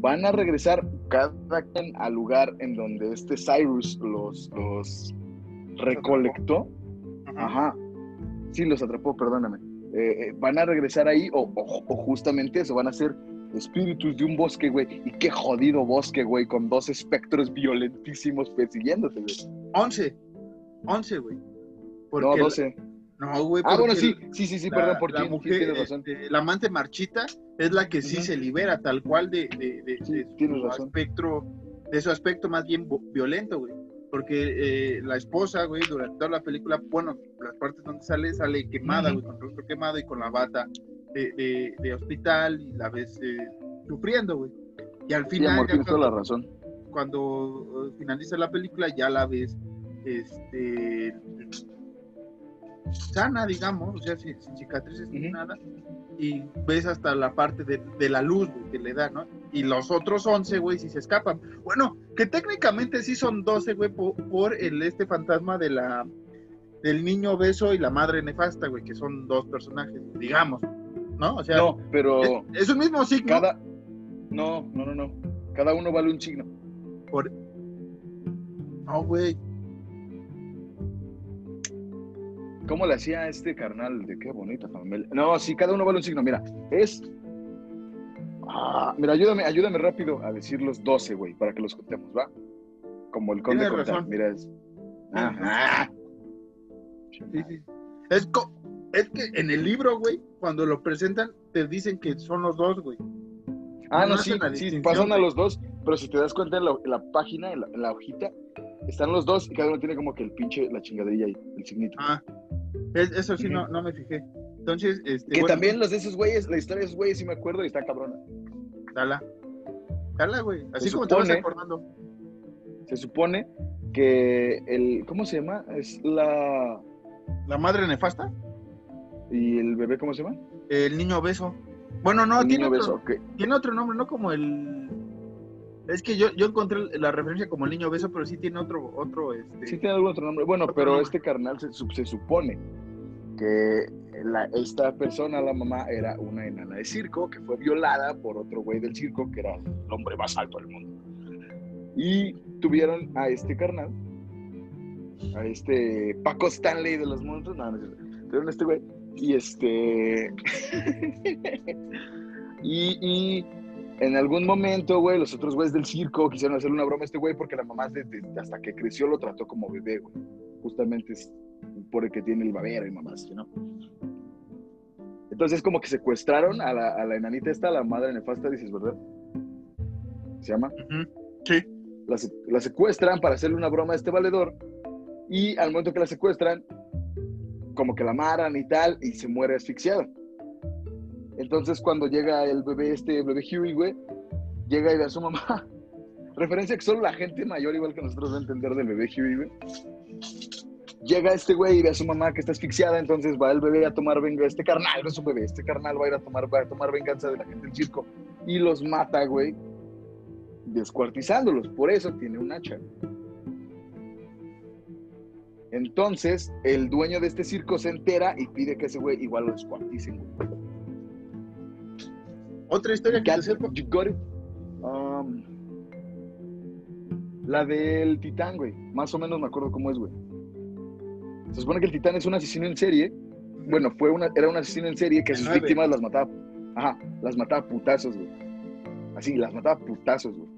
Van a regresar cada quien al lugar en donde este Cyrus los, los recolectó. Ajá. Sí, los atrapó, perdóname. Eh, eh, van a regresar ahí o, o- o justamente eso, van a ser espíritus de un bosque, güey. Y qué jodido bosque, güey, con dos espectros violentísimos persiguiéndote, güey. 11. 11, güey. No, Porque- 12. No, güey. Ah, bueno, porque sí, sí, sí, sí, la- perdón por la sí, mujer, tienes razón. este, la amante marchita es la que sí se libera tal cual de, de, de- Sí, de tienes su aspecto, de su aspecto más bien violento, güey. Porque eh, la esposa, güey, durante toda la película, bueno, las partes donde sale, sale quemada, güey, con el rostro quemado y con la bata de, de- hospital y la ves eh, sufriendo, güey. Y al Sí, final, amor, tienes toda cuando, la razón. cuando eh, finaliza la película, ya la ves, este, sana, digamos, o sea, sin, sin cicatrices ni nada, y ves hasta la parte de, de la luz güey, que le da, ¿no? Y los otros 11, güey, si se escapan. Bueno, que técnicamente sí son 12, güey, por, por el este fantasma de la del niño beso y la madre nefasta, güey, que son dos personajes, digamos, ¿no? O sea, No, pero es, es un mismo signo. cada. No, no, no, no. Cada uno vale un signo. Por... No, güey. ¿Cómo le hacía este carnal? De qué bonita familia. No, sí, cada uno vale un signo. Mira, es. Ah, mira, ayúdame, ayúdame rápido a decir los 12, güey, para que los contemos, ¿va? Como el conde Cortán. Mira, es. Ajá. Sí, sí. Es, co- es que en el libro, güey, cuando lo presentan, te dicen que son los dos, güey. Ah, No no, sí, sí, pasan a los dos, pero si te das cuenta en la, en la página, en la, en la hojita, están los dos y cada uno tiene como que el pinche, la chingaderilla ahí, el signito. Ah, es- eso sí, no, no me fijé. Entonces, este. que bueno, también los de esos güeyes, la historia de esos güeyes sí me acuerdo y está cabrona. Dala. Dala, güey. Así Se como te vas supone- acordando. Se supone que el, ¿cómo se llama? Es la... La madre nefasta, ¿Y el bebé cómo se llama? el niño beso. Bueno, no, el tiene, niño otro, beso, tiene otro nombre, no como el. Es que yo, yo encontré la referencia como el niño beso, pero sí tiene otro, otro, este. Sí tiene algún otro nombre. Bueno, Otro pero nombre. este carnal se, se supone que la- esta persona, la mamá, era una enana de circo que fue violada por otro güey del circo que era el hombre más alto del mundo. Y tuvieron a este carnal, a este Paco Stanley de los monstruos, no, no. Tuvieron a este güey y este... y, y en algún momento, güey, los otros güeyes del circo quisieron hacerle una broma a este güey porque la mamá desde hasta que creció lo trató como bebé, güey. Justamente es por el que tiene el babero y mamás, ¿no? Entonces como que secuestraron a la, a la enanita esta, a la madre nefasta, dices, ¿verdad? ¿Se llama? Sí. La, la secuestran para hacerle una broma a este valedor y al momento que la secuestran, como que la amarran y tal y se muere asfixiada. Entonces, cuando llega el bebé, este bebé Huey, güey, llega y ve a su mamá. Referencia que solo la gente mayor, igual que nosotros, va a entender del bebé Huey, güey. Llega este güey y ve a su mamá que está asfixiada, entonces va el bebé a tomar venganza. Este carnal no es su bebé, este carnal va a ir a tomar, va a tomar venganza de la gente del circo y los mata, güey, descuartizándolos. Por eso tiene un hacha. Entonces, el dueño de este circo se entera y pide que ese güey igual lo descuarticen, güey. Otra historia que se sepa. you got it. Um, la del titán, güey. Más o menos me acuerdo cómo es, güey. Se supone que el titán es un asesino en serie. Bueno, fue una, era un asesino en serie que a sus nueve. víctimas las mataba. Ajá, las mataba putazos, güey. Así, las mataba putazos, güey.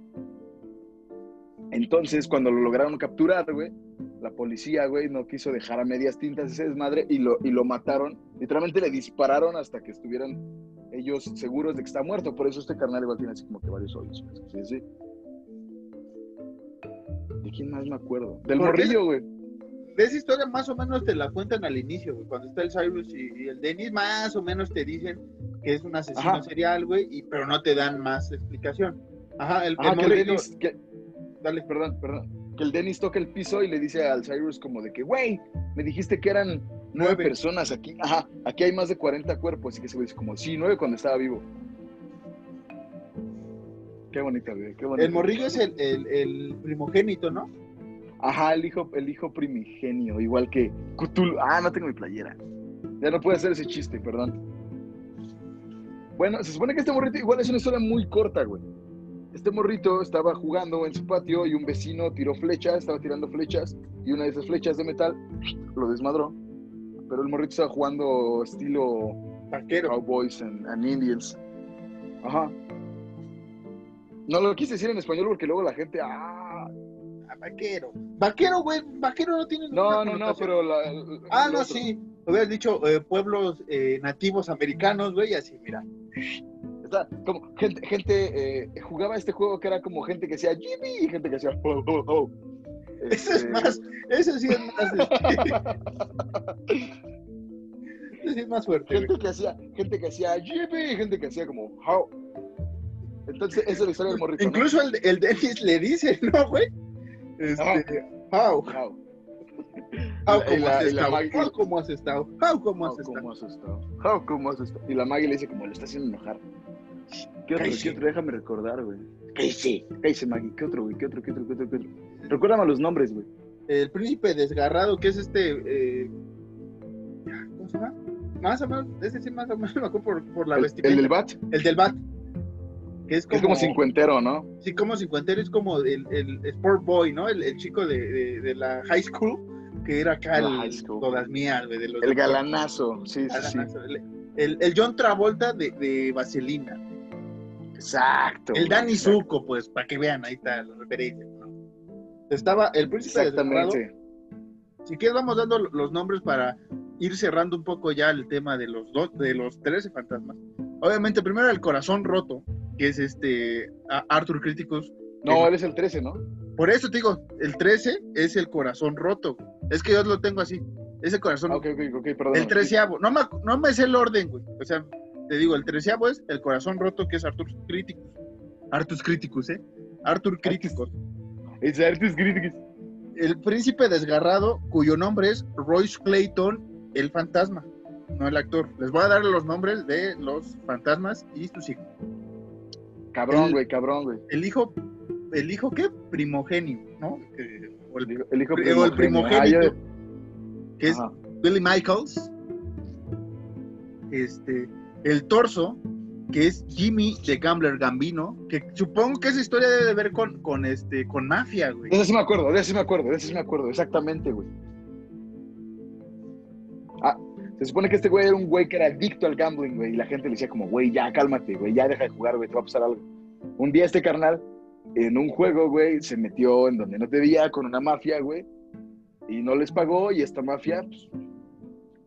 Entonces, cuando lo lograron capturar, güey, la policía, güey, no quiso dejar a medias tintas ese desmadre y lo, y lo mataron. Literalmente le dispararon hasta que estuvieran ellos seguros de que está muerto. Por eso este carnal igual tiene así como que varios hoyos. Sí, sí. ¿De quién más me acuerdo? Del morrillo, güey. De esa historia más o menos te la cuentan al inicio, güey. Cuando está el Cyrus y, y el Dennis, más o menos te dicen que es un asesino Ajá. serial, güey, y, pero no te dan más explicación. Ajá, el, Ajá, el que Dennis, que- dale, perdón, perdón. Que el Dennis toca el piso y le dice al Cyrus como de que, güey, me dijiste que eran nueve Nueve. personas aquí. Ajá, aquí hay más de 40 cuerpos. Y que se dice como, sí, nueve cuando estaba vivo. Qué bonita, güey, qué bonita. el morrillo es el, el, el primogénito, ¿no? Ajá, el hijo, el hijo primigenio, igual que Cthulhu. Ah, no tengo mi playera. Ya no puedo hacer ese chiste, perdón. Bueno, se supone que este morrito igual es una historia muy corta, güey. Este morrito estaba jugando en su patio y un vecino tiró flechas, estaba tirando flechas y una de esas flechas de metal lo desmadró. Pero el morrito estaba jugando estilo Vaquero. Cowboys and, and Indians. Ajá. No lo quise decir en español porque luego la gente, ah, Ah, vaquero. Vaquero, güey. Vaquero no tiene no, no, no, pero la, Ah, no, otro. sí. Hubieras dicho eh, pueblos eh, nativos americanos, güey, así, mira. Como gente, gente eh, jugaba este juego que era como gente que hacía Jimmy y gente que hacía oh, oh, oh. Eso es Este, más, eso sí es más, este, eso sí es más fuerte, güey. gente que hacía, gente que hacía Jimmy y gente que hacía como how. Entonces, esa es la historia del morrito. ¿no? Incluso el, el Dennis le dice, ¿no, güey? Este, how, How. how, ¿cómo la- has la estado? Maggie- How, ¿cómo has estado? How, ¿cómo has How, estado? ¿cómo has estado? How, ¿cómo has estado? Y la Maggie le dice como lo está haciendo enojar. ¿Qué otro? Cállese. ¿Qué otro? Déjame recordar, güey. Cállese. Cállese, Maggie. ¿Qué otro, güey? ¿Qué otro? ¿Qué otro? ¿Qué otro? ¿Qué otro? Recuérdame los nombres, güey. El príncipe desgarrado, que es este, eh, ¿cómo se llama? Más o menos, ese sí más o menos me acuerdo por, por la El, vestimenta. el del bat. El del bat. Que es como, Es como cincuentero, ¿no? Sí, como cincuentero, es como el, el Sport Boy, ¿no? El, el chico de, de, de la high school, que era acá La el, todas mías, güey, de los El galanazo. Sí, sí, sí. el, el John Travolta de, de Vaselina. Exacto. El exacto. Zuko, pues, para que vean, ahí está la referencia. ¿no? Estaba el príncipe. Exactamente. Si quieres, vamos dando los nombres para ir cerrando un poco ya el tema de los dos, de los 13 fantasmas. Obviamente, primero el corazón roto, que es este Arthur Criticus. No, él es el 13, ¿no? Por eso te digo, el 13 es el corazón roto. Es que yo lo tengo así. Es el corazón Ah, ok, ok, ok, perdón. El treceavo. No me, no me sé el orden, güey. O sea, te digo, el treceavo es el corazón roto, que es Arthur Criticus. Arthur Criticus, ¿eh? Arthur Criticus. Es Artis Críticos. El príncipe desgarrado, cuyo nombre es Royce Clayton, el fantasma, no el actor. Les voy a dar los nombres de los fantasmas y sus hijos. Cabrón, güey, cabrón, güey. El hijo, ¿el hijo qué? Primogenio, ¿no? Que- o El el, hijo, el hijo o el primogénito, Ah, yo- que es Ajá. Billy Michaels. Este, el torso, que es Jimmy de Gambler Gambino, que supongo que esa historia debe ver con, con este, con mafia, güey. De ese sí me acuerdo, de ese sí me acuerdo, de ese sí me acuerdo, exactamente, güey. Ah, se supone que este güey era un güey que era adicto al gambling, güey, y la gente le decía como, güey, ya cálmate, güey, ya deja de jugar, güey, te va a pasar algo. Un día este carnal, en un juego, güey, se metió en donde no debía con una mafia, güey, y no les pagó, y esta mafia, pues,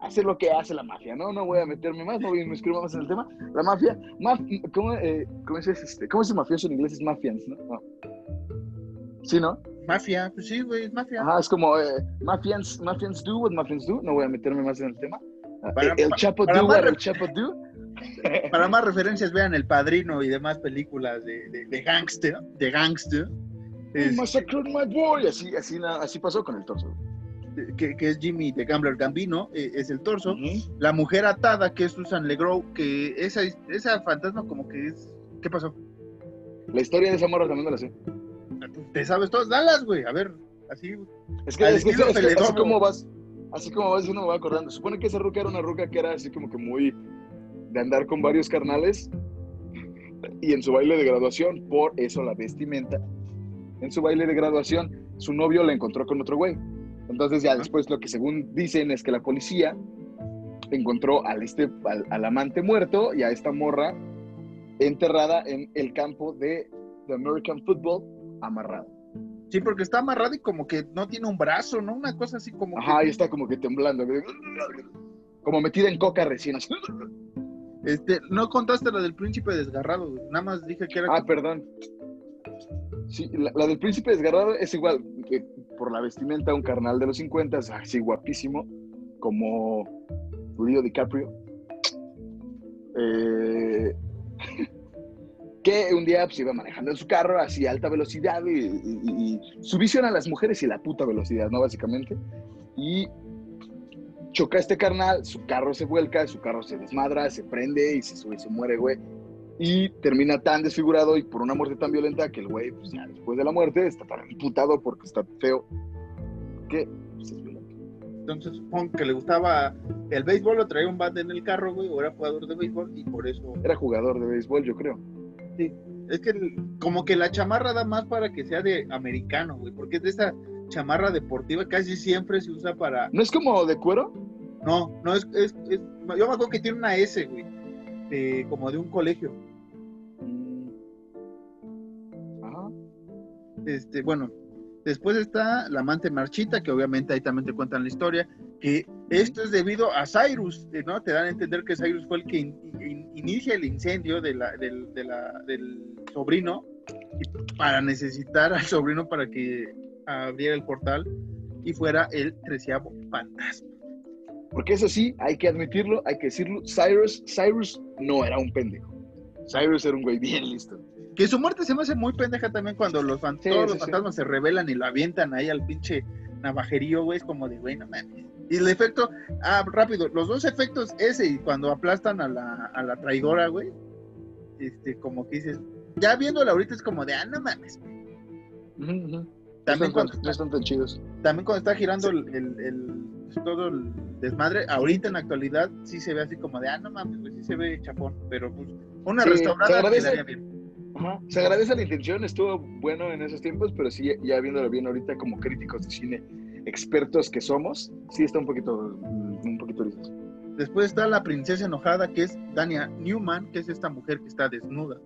hace lo que hace la mafia, ¿no? No voy a meterme más, no voy a inscribir más en el tema. La mafia, maf- ¿cómo, eh, cómo es este? ¿Cómo es el mafioso en inglés? Es mafians, ¿no? No. Sí, ¿no? Mafia, pues sí, güey, es mafia. Ajá, es como eh, mafians, mafians do what mafians do. No voy a meterme más en el tema. Ah, Para- el Chapo para do what el Chapo do. para más referencias, vean El Padrino y demás películas de, de, de gangster, de gangster. Es- my boy. Así, así, así pasó con el torso. Que, que es Jimmy de Gambler Gambino, eh, es el torso. Ujú. La mujer atada, que es Susan Legrow, que esa, esa fantasma como que es... ¿Qué pasó? La historia de esa morra también me la sé. ¿Te sabes todas? Dalas, güey. A ver, así. Es que, es que- es que así como vas, así como vas diciendo me va acordando. Supone que esa ruca era una ruca que era así como que muy de andar con varios carnales y en su baile de graduación, por eso la vestimenta. En su baile de graduación, su novio la encontró con otro güey. Entonces ya después lo que según dicen es que la policía encontró al, este, al, al amante muerto y a esta morra enterrada en el campo de, American Football amarrada. Sí, porque está amarrado y como que no tiene un brazo, ¿no? Una cosa así como Ajá, que... y está como que temblando. Como metida en coca recién. así. Este, no contaste la del príncipe desgarrado. Nada más dije que era... Ah, perdón. Sí, la, la del príncipe desgarrado es igual, que por la vestimenta, un carnal de los 50, así guapísimo, como Leo DiCaprio. Eh, que un día pues, iba manejando en su carro así a alta velocidad y, y- su visión a las mujeres y la puta velocidad, ¿no? Básicamente. Y choca este carnal, su carro se vuelca, su carro se desmadra, se prende y se sube se muere, güey. Y termina tan desfigurado y por una muerte tan violenta que el güey, pues ya después de la muerte, está tan imputado porque está feo que pues, es violento. Entonces supongo que le gustaba el béisbol, lo traía un bat en el carro, güey, o era jugador de béisbol y por eso... Era jugador de béisbol, yo creo. Es que el- como que la chamarra da más para que sea de americano, güey, porque es de esa chamarra deportiva, casi siempre se usa para... ¿No es como de cuero? No, no, es... es- es- Yo me acuerdo que tiene una S, güey, de- como de un colegio. Este, bueno, después está la amante marchita, que obviamente ahí también te cuentan la historia, que esto es debido a Cyrus, eh, ¿no? Te dan a entender que Cyrus fue el que in- in- inicia el incendio del, del sobrino para necesitar al sobrino para que abriera el portal y fuera el treceavo fantasma. Porque eso sí, hay que admitirlo, hay que decirlo, Cyrus, Cyrus no era un pendejo. Cyrus era un güey bien listo. Que su muerte se me hace muy pendeja también cuando los, Sí, todos sí, los fantasmas se revelan y lo avientan ahí al pinche navajerío, güey. Es como de, güey, no mames. Y el efecto, ah, rápido, los dos efectos, ese y cuando aplastan a la, a la traidora, güey. Este, como que dices, ya viéndola ahorita es como de, ah, no mames. También También no, cuando, están, no están tan chidos. también cuando está girando el, el- el- todo el desmadre, ahorita en la actualidad sí se ve así como de, ah, no mames, güey, sí se ve chapón. Pero pues, una Sí, se restaurada agradece. quedaría bien. Ajá. Se agradece la intención, estuvo bueno en esos tiempos, pero sí, ya viéndolo bien ahorita como críticos de cine, expertos que somos, sí está un poquito, mm, un poquito lisos. Después está la princesa enojada, que es Dania Newman, que es esta mujer que está desnuda.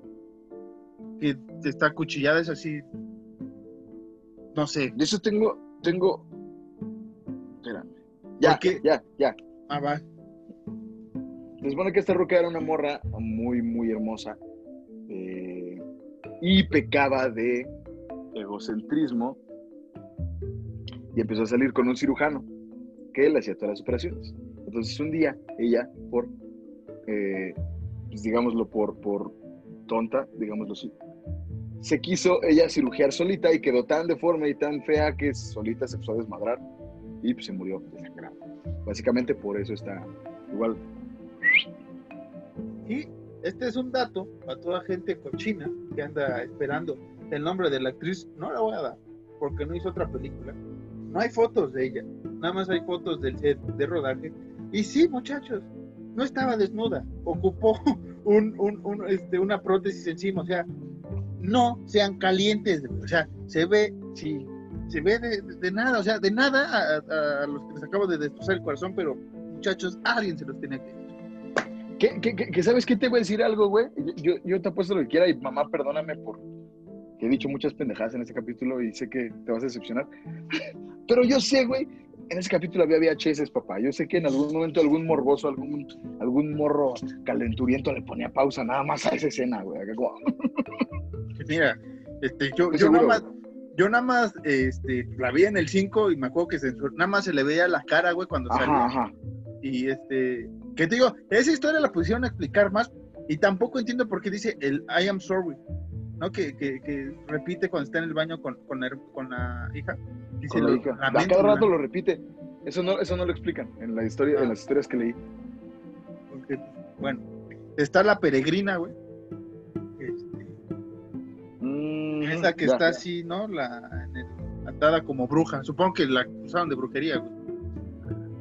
Que está cuchillada, es así. No sé. De eso tengo, tengo, espérame. Ya, ya, ya. Ah, va. Se supone que esta ruca era una morra muy, muy hermosa eh, y pecaba de egocentrismo y empezó a salir con un cirujano que le hacía todas las operaciones. Entonces un día ella, por, eh, pues, digámoslo, por, por tonta, digámoslo así, se quiso ella cirugiar solita y quedó tan deforme y tan fea que solita se empezó a desmadrar y pues, se murió desangrada. Básicamente por eso está igual Y este es un dato para toda gente cochina que anda esperando el nombre de la actriz. No la voy a dar, porque no hizo otra película. No hay fotos de ella, nada más hay fotos del set de rodaje. Y sí, muchachos, no estaba desnuda, ocupó este, una prótesis encima. O sea, no sean calientes, o sea, se ve, Sí, se ve de, nada, o sea, de nada a, los que les acabo de destrozar el corazón, pero muchachos, alguien se los tenía que. ¿Qué, qué, qué- sabes qué te voy a decir algo, güey? Yo, yo, te apuesto lo que quiera y mamá, perdóname por que he dicho muchas pendejadas en este capítulo y sé que te vas a decepcionar. Pero yo sé, güey, en ese capítulo había VHS, papá. Yo sé que en algún momento algún morboso, algún, algún morro calenturiento le ponía pausa nada más a esa escena, güey. Mira, este, yo, yo nada más, yo nada más este, la vi en el 5 y me acuerdo que se- nada más se le veía la cara, güey, cuando Ajá, salía. ajá. Y este, que te digo, esa historia la pusieron a explicar más Y tampoco entiendo por qué dice el I am sorry, ¿no? Que, que, que repite cuando está en el baño con, con, la, con la hija. Dice, Con la hija. A cada rato ¿no? lo repite. Eso no, eso no lo explican en la historia, Ah. en las historias que leí. Porque, bueno, está la peregrina, güey. Este, Mm, esa que ya, está ya. así, ¿no? La, atada como bruja. Supongo que la acusaron de brujería, güey.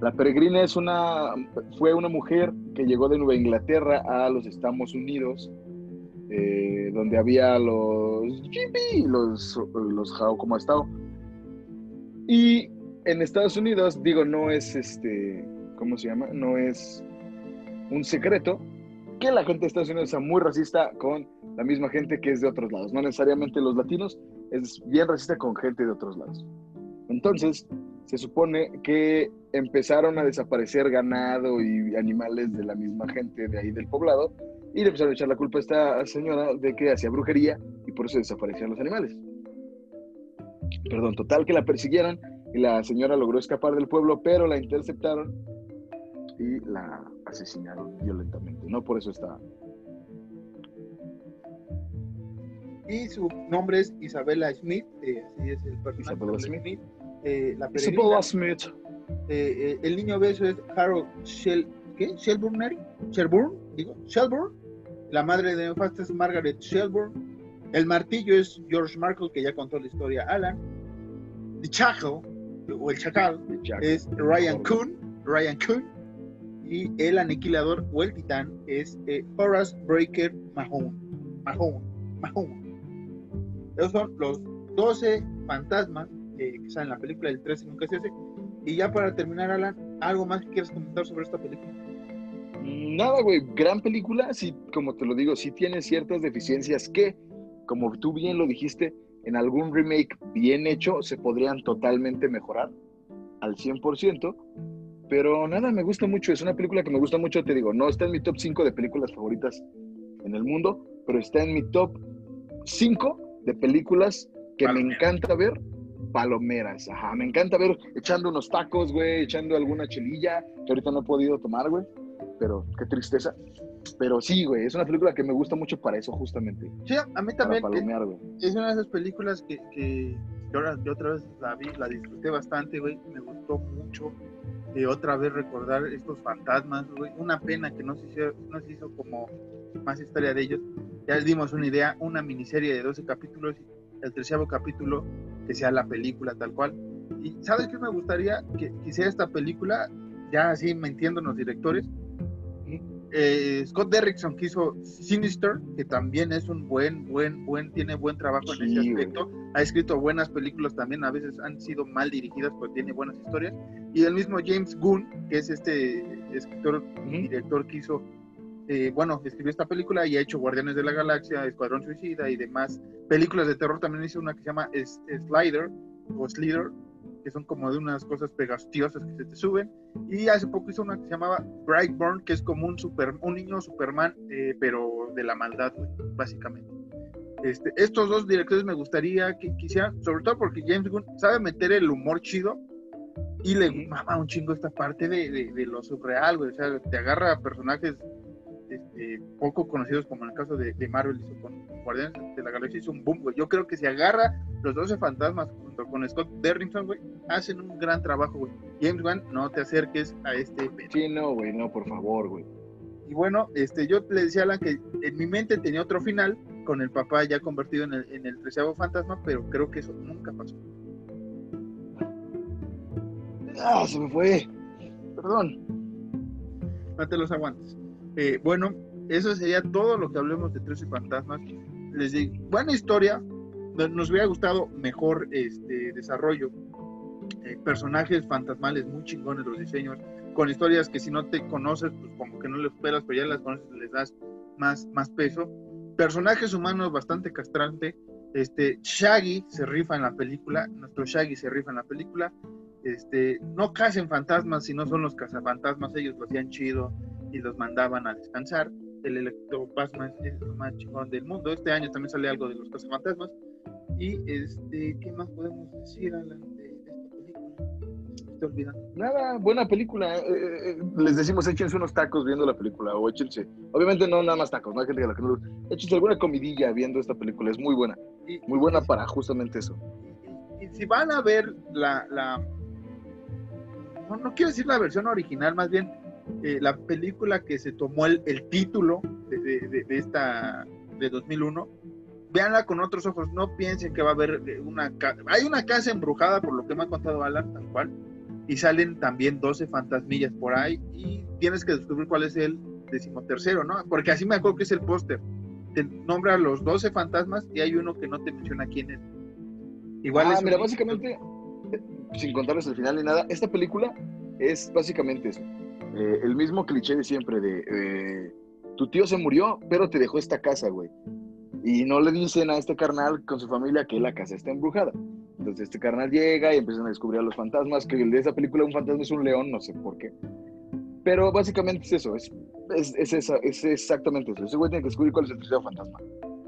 La peregrina es una, fue una mujer que llegó de Nueva Inglaterra a los Estados Unidos, eh, donde había los Yipi, los, los Jao como estado. Y en Estados Unidos, digo, no es este, ¿cómo se llama? No es un secreto que la gente de Estados Unidos sea muy racista con la misma gente que es de otros lados. No necesariamente los latinos, es bien racista con gente de otros lados. Entonces, se supone que empezaron a desaparecer ganado y animales de la misma gente de ahí del poblado y le empezaron a echar la culpa a esta señora de que hacía brujería y por eso desaparecían los animales. Perdón, total que la persiguieron y la señora logró escapar del pueblo, pero la interceptaron y la asesinaron violentamente. No por eso está. Y su nombre es Isabella Smith, eh, así es el personaje. Isabella Smith. Eh, la peregrina, Smith. eh, eh, el niño beso es Harold Shel, ¿qué? Shelburne, Shelburne, digo, Shelburne. La madre de Neofasta es Margaret Shelburne. El martillo es George Markle, que ya contó la historia Alan. The Chacal, o el Chacal, es Ryan Kuhn, Ryan Kuhn. Y el aniquilador o el titán es eh, Horace Breaker Mahone. Mahone, Mahone. Esos son los 12 fantasmas eh, que salen en la película, el 13 nunca se hace. Y ya para terminar, Alan, ¿algo más que quieras comentar sobre esta película? Nada, güey, gran película, sí, como te lo digo, sí tiene ciertas deficiencias que, como tú bien lo dijiste, en algún remake bien hecho se podrían totalmente mejorar al 100%, pero nada, me gusta mucho, es una película que me gusta mucho, te digo, no está en mi top 5 de películas favoritas en el mundo, pero está en mi top 5 de películas que me Palomeras. encanta ver, palomeras, ajá, me encanta ver echando unos tacos, güey, echando alguna chelilla, que ahorita no he podido tomar, güey, pero qué tristeza. Pero sí, güey, es una película que me gusta mucho para eso, justamente. Sí, a mí Para también. eh, palomear, güey. es una de esas películas que, que yo, otra vez la vi, la disfruté bastante, güey. Me gustó mucho de otra vez recordar estos fantasmas, güey. Una pena que no se, hizo, no se hizo como más historia de ellos. Ya les dimos una idea, una miniserie de 12 capítulos, y el terceavo capítulo que sea la película tal cual. Y ¿sabes qué me gustaría? Que quisiera esta película, ya así mintiéndonos directores. Eh, Scott Derrickson que hizo Sinister, que también es un buen, buen, buen, tiene buen trabajo en ese aspecto. Ha escrito buenas películas también, a veces han sido mal dirigidas, pero tiene buenas historias. Y el mismo James Gunn, que es este escritor y director que hizo, eh, bueno, escribió esta película y ha hecho Guardianes de la Galaxia, Escuadrón Suicida y demás películas de terror. También hizo una que se llama S- Slider o Slither, que son como de unas cosas pegastiosas que se te suben. Y hace poco hizo una que se llamaba Brightburn, que es como un, super, un niño Superman, eh, pero de la maldad, güey, básicamente. Este, estos dos directores me gustaría que quisieran, sobre todo porque James Gunn sabe meter el humor chido y le mama un chingo esta parte de, de- de lo surreal, güey. O sea, te agarra personajes este, poco conocidos, como en el caso de, de Marvel, hizo con Guardianes de la Galaxia, hizo un boom, güey. Yo creo que si agarra los 12 fantasmas junto con Scott Derrickson, güey, hacen un gran trabajo, güey. James Gunn, no te acerques a este pedo. Sí, no, güey, no, por favor, güey. Y bueno, este, yo le decía a Alan que en mi mente tenía otro final con el papá ya convertido en el, en el treceavo fantasma, pero creo que eso nunca pasó. Ah, se me fue. Perdón. No te los aguantes. Eh, bueno, eso sería todo lo que hablemos de 13 fantasmas. Les digo, buena historia. Nos hubiera gustado mejor este desarrollo. Eh, personajes fantasmales muy chingones los diseños. Con historias que si no te conoces, pues como que no lo esperas, pero ya las conoces, les das más, más peso. Personajes humanos bastante castrante. Este, Shaggy se rifa en la película. Nuestro Shaggy se rifa en la película. Este, no cacen fantasmas, si no son los cazafantasmas, ellos lo hacían chido y los mandaban a descansar. El electroplasma es lo más chingón del mundo. Este año también sale algo de los cazafantasmas. Y este, ¿qué más podemos decir Alan, de, de esta película? te olvidan? Nada, buena película. eh, eh, les decimos, échense unos tacos viendo la película, o échense, obviamente no nada más tacos, no hay gente que la que no, échense alguna comidilla viendo esta película, es muy buena, Y- muy buena para justamente eso. y, y si van a ver la, la no, no quiero decir la versión original, más bien eh, la película que se tomó el, el título de, de- de- de esta de 2001, véanla con otros ojos, no piensen que va a haber eh, una ca- hay una casa embrujada por lo que me ha contado Alan, tal cual, y salen también 12 fantasmillas por ahí y tienes que descubrir cuál es el decimotercero, ¿no? Porque así me acuerdo que es el póster. Te nombra los 12 fantasmas y hay uno que no te menciona quién es. Igual ah, es un- mira, básicamente, eh, sin contarles el final ni nada, esta película es básicamente eso. Eh, el mismo cliché de siempre de eh, tu tío se murió, pero te dejó esta casa, güey. Y no le dicen a este carnal con su familia que la casa está embrujada. Entonces este carnal llega y empiezan a descubrir a los fantasmas, que el de esa película un fantasma es un león, no sé por qué. Pero básicamente es eso, es, es, es, esa- es exactamente eso. Ese güey tiene que descubrir cuál es el tercer fantasma.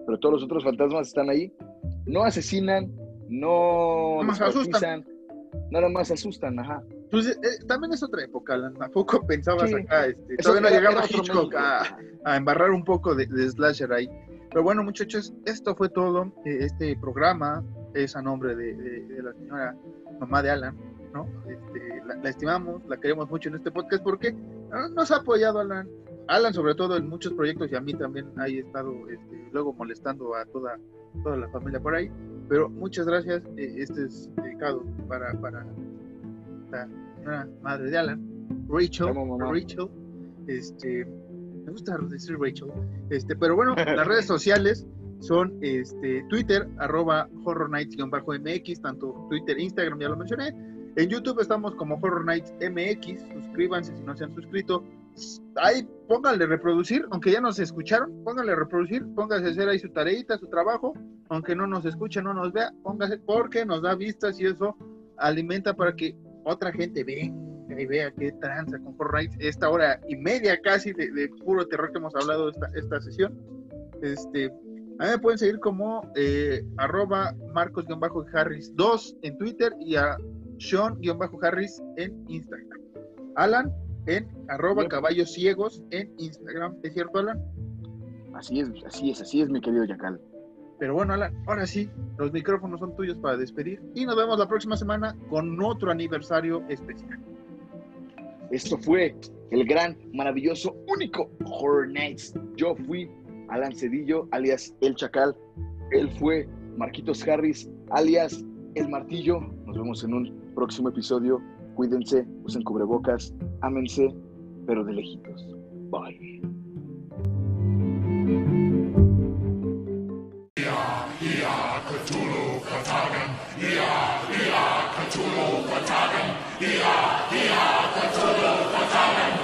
Pero todos los otros fantasmas están ahí, no asesinan, no Nada más descuartizan, nada más asustan, ajá. Pues eh, eh, también es otra época, Alan. Tampoco pensabas Sí. acá, este, Eso todavía no llegaba Hitchcock a, a embarrar un poco de, de slasher ahí. Pero bueno, muchachos, esto fue todo. Eh, Este programa es a nombre de, de- de la señora mamá de Alan, ¿no? Este, la, la estimamos, la queremos mucho en este podcast porque ah, nos ha apoyado Alan. Alan, sobre todo, en muchos proyectos y a mí también ha estado este, luego molestando a toda, toda la familia por ahí. Pero muchas gracias. eh, este es dedicado para, para madre de Alan, Rachel. Rachel. Este, me gusta decir Rachel. Este, pero bueno, las redes sociales son este, Twitter, arroba Horror Nights-MX, tanto Twitter Instagram, ya lo mencioné. En YouTube estamos como Horror Nights MX. Suscríbanse si no se han suscrito. Ahí pónganle reproducir, aunque ya nos escucharon, pónganle reproducir, pónganse a hacer ahí su tareita, su trabajo, aunque no nos escuche, no nos vea, póngase porque nos da vistas y eso alimenta para que otra gente venga y vea qué tranza con Horror Nights. Esta hora y media casi de, de puro terror que hemos hablado esta, esta sesión. Este, a mí me pueden seguir como eh, arroba marcos-harris2 en Twitter y a Sean-harris en Instagram. Alan en arroba caballos ciegos en Instagram. ¿Es cierto, Alan? Así es, así es, así es, mi querido Yacal. Pero bueno, Alan, ahora sí, los micrófonos son tuyos para despedir y nos vemos la próxima semana con otro aniversario especial. Esto fue el gran, maravilloso, único Horror Nights. Yo fui Alan Cedillo, alias El Chacal. Él fue Marquitos Harris, alias El Martillo. Nos vemos en un próximo episodio. Cuídense, usen cubrebocas, ámense, pero de lejitos. Bye. Hia, hia, Cthulhu, Vertagen! Hia, hia, Cthulhu, Vertagen!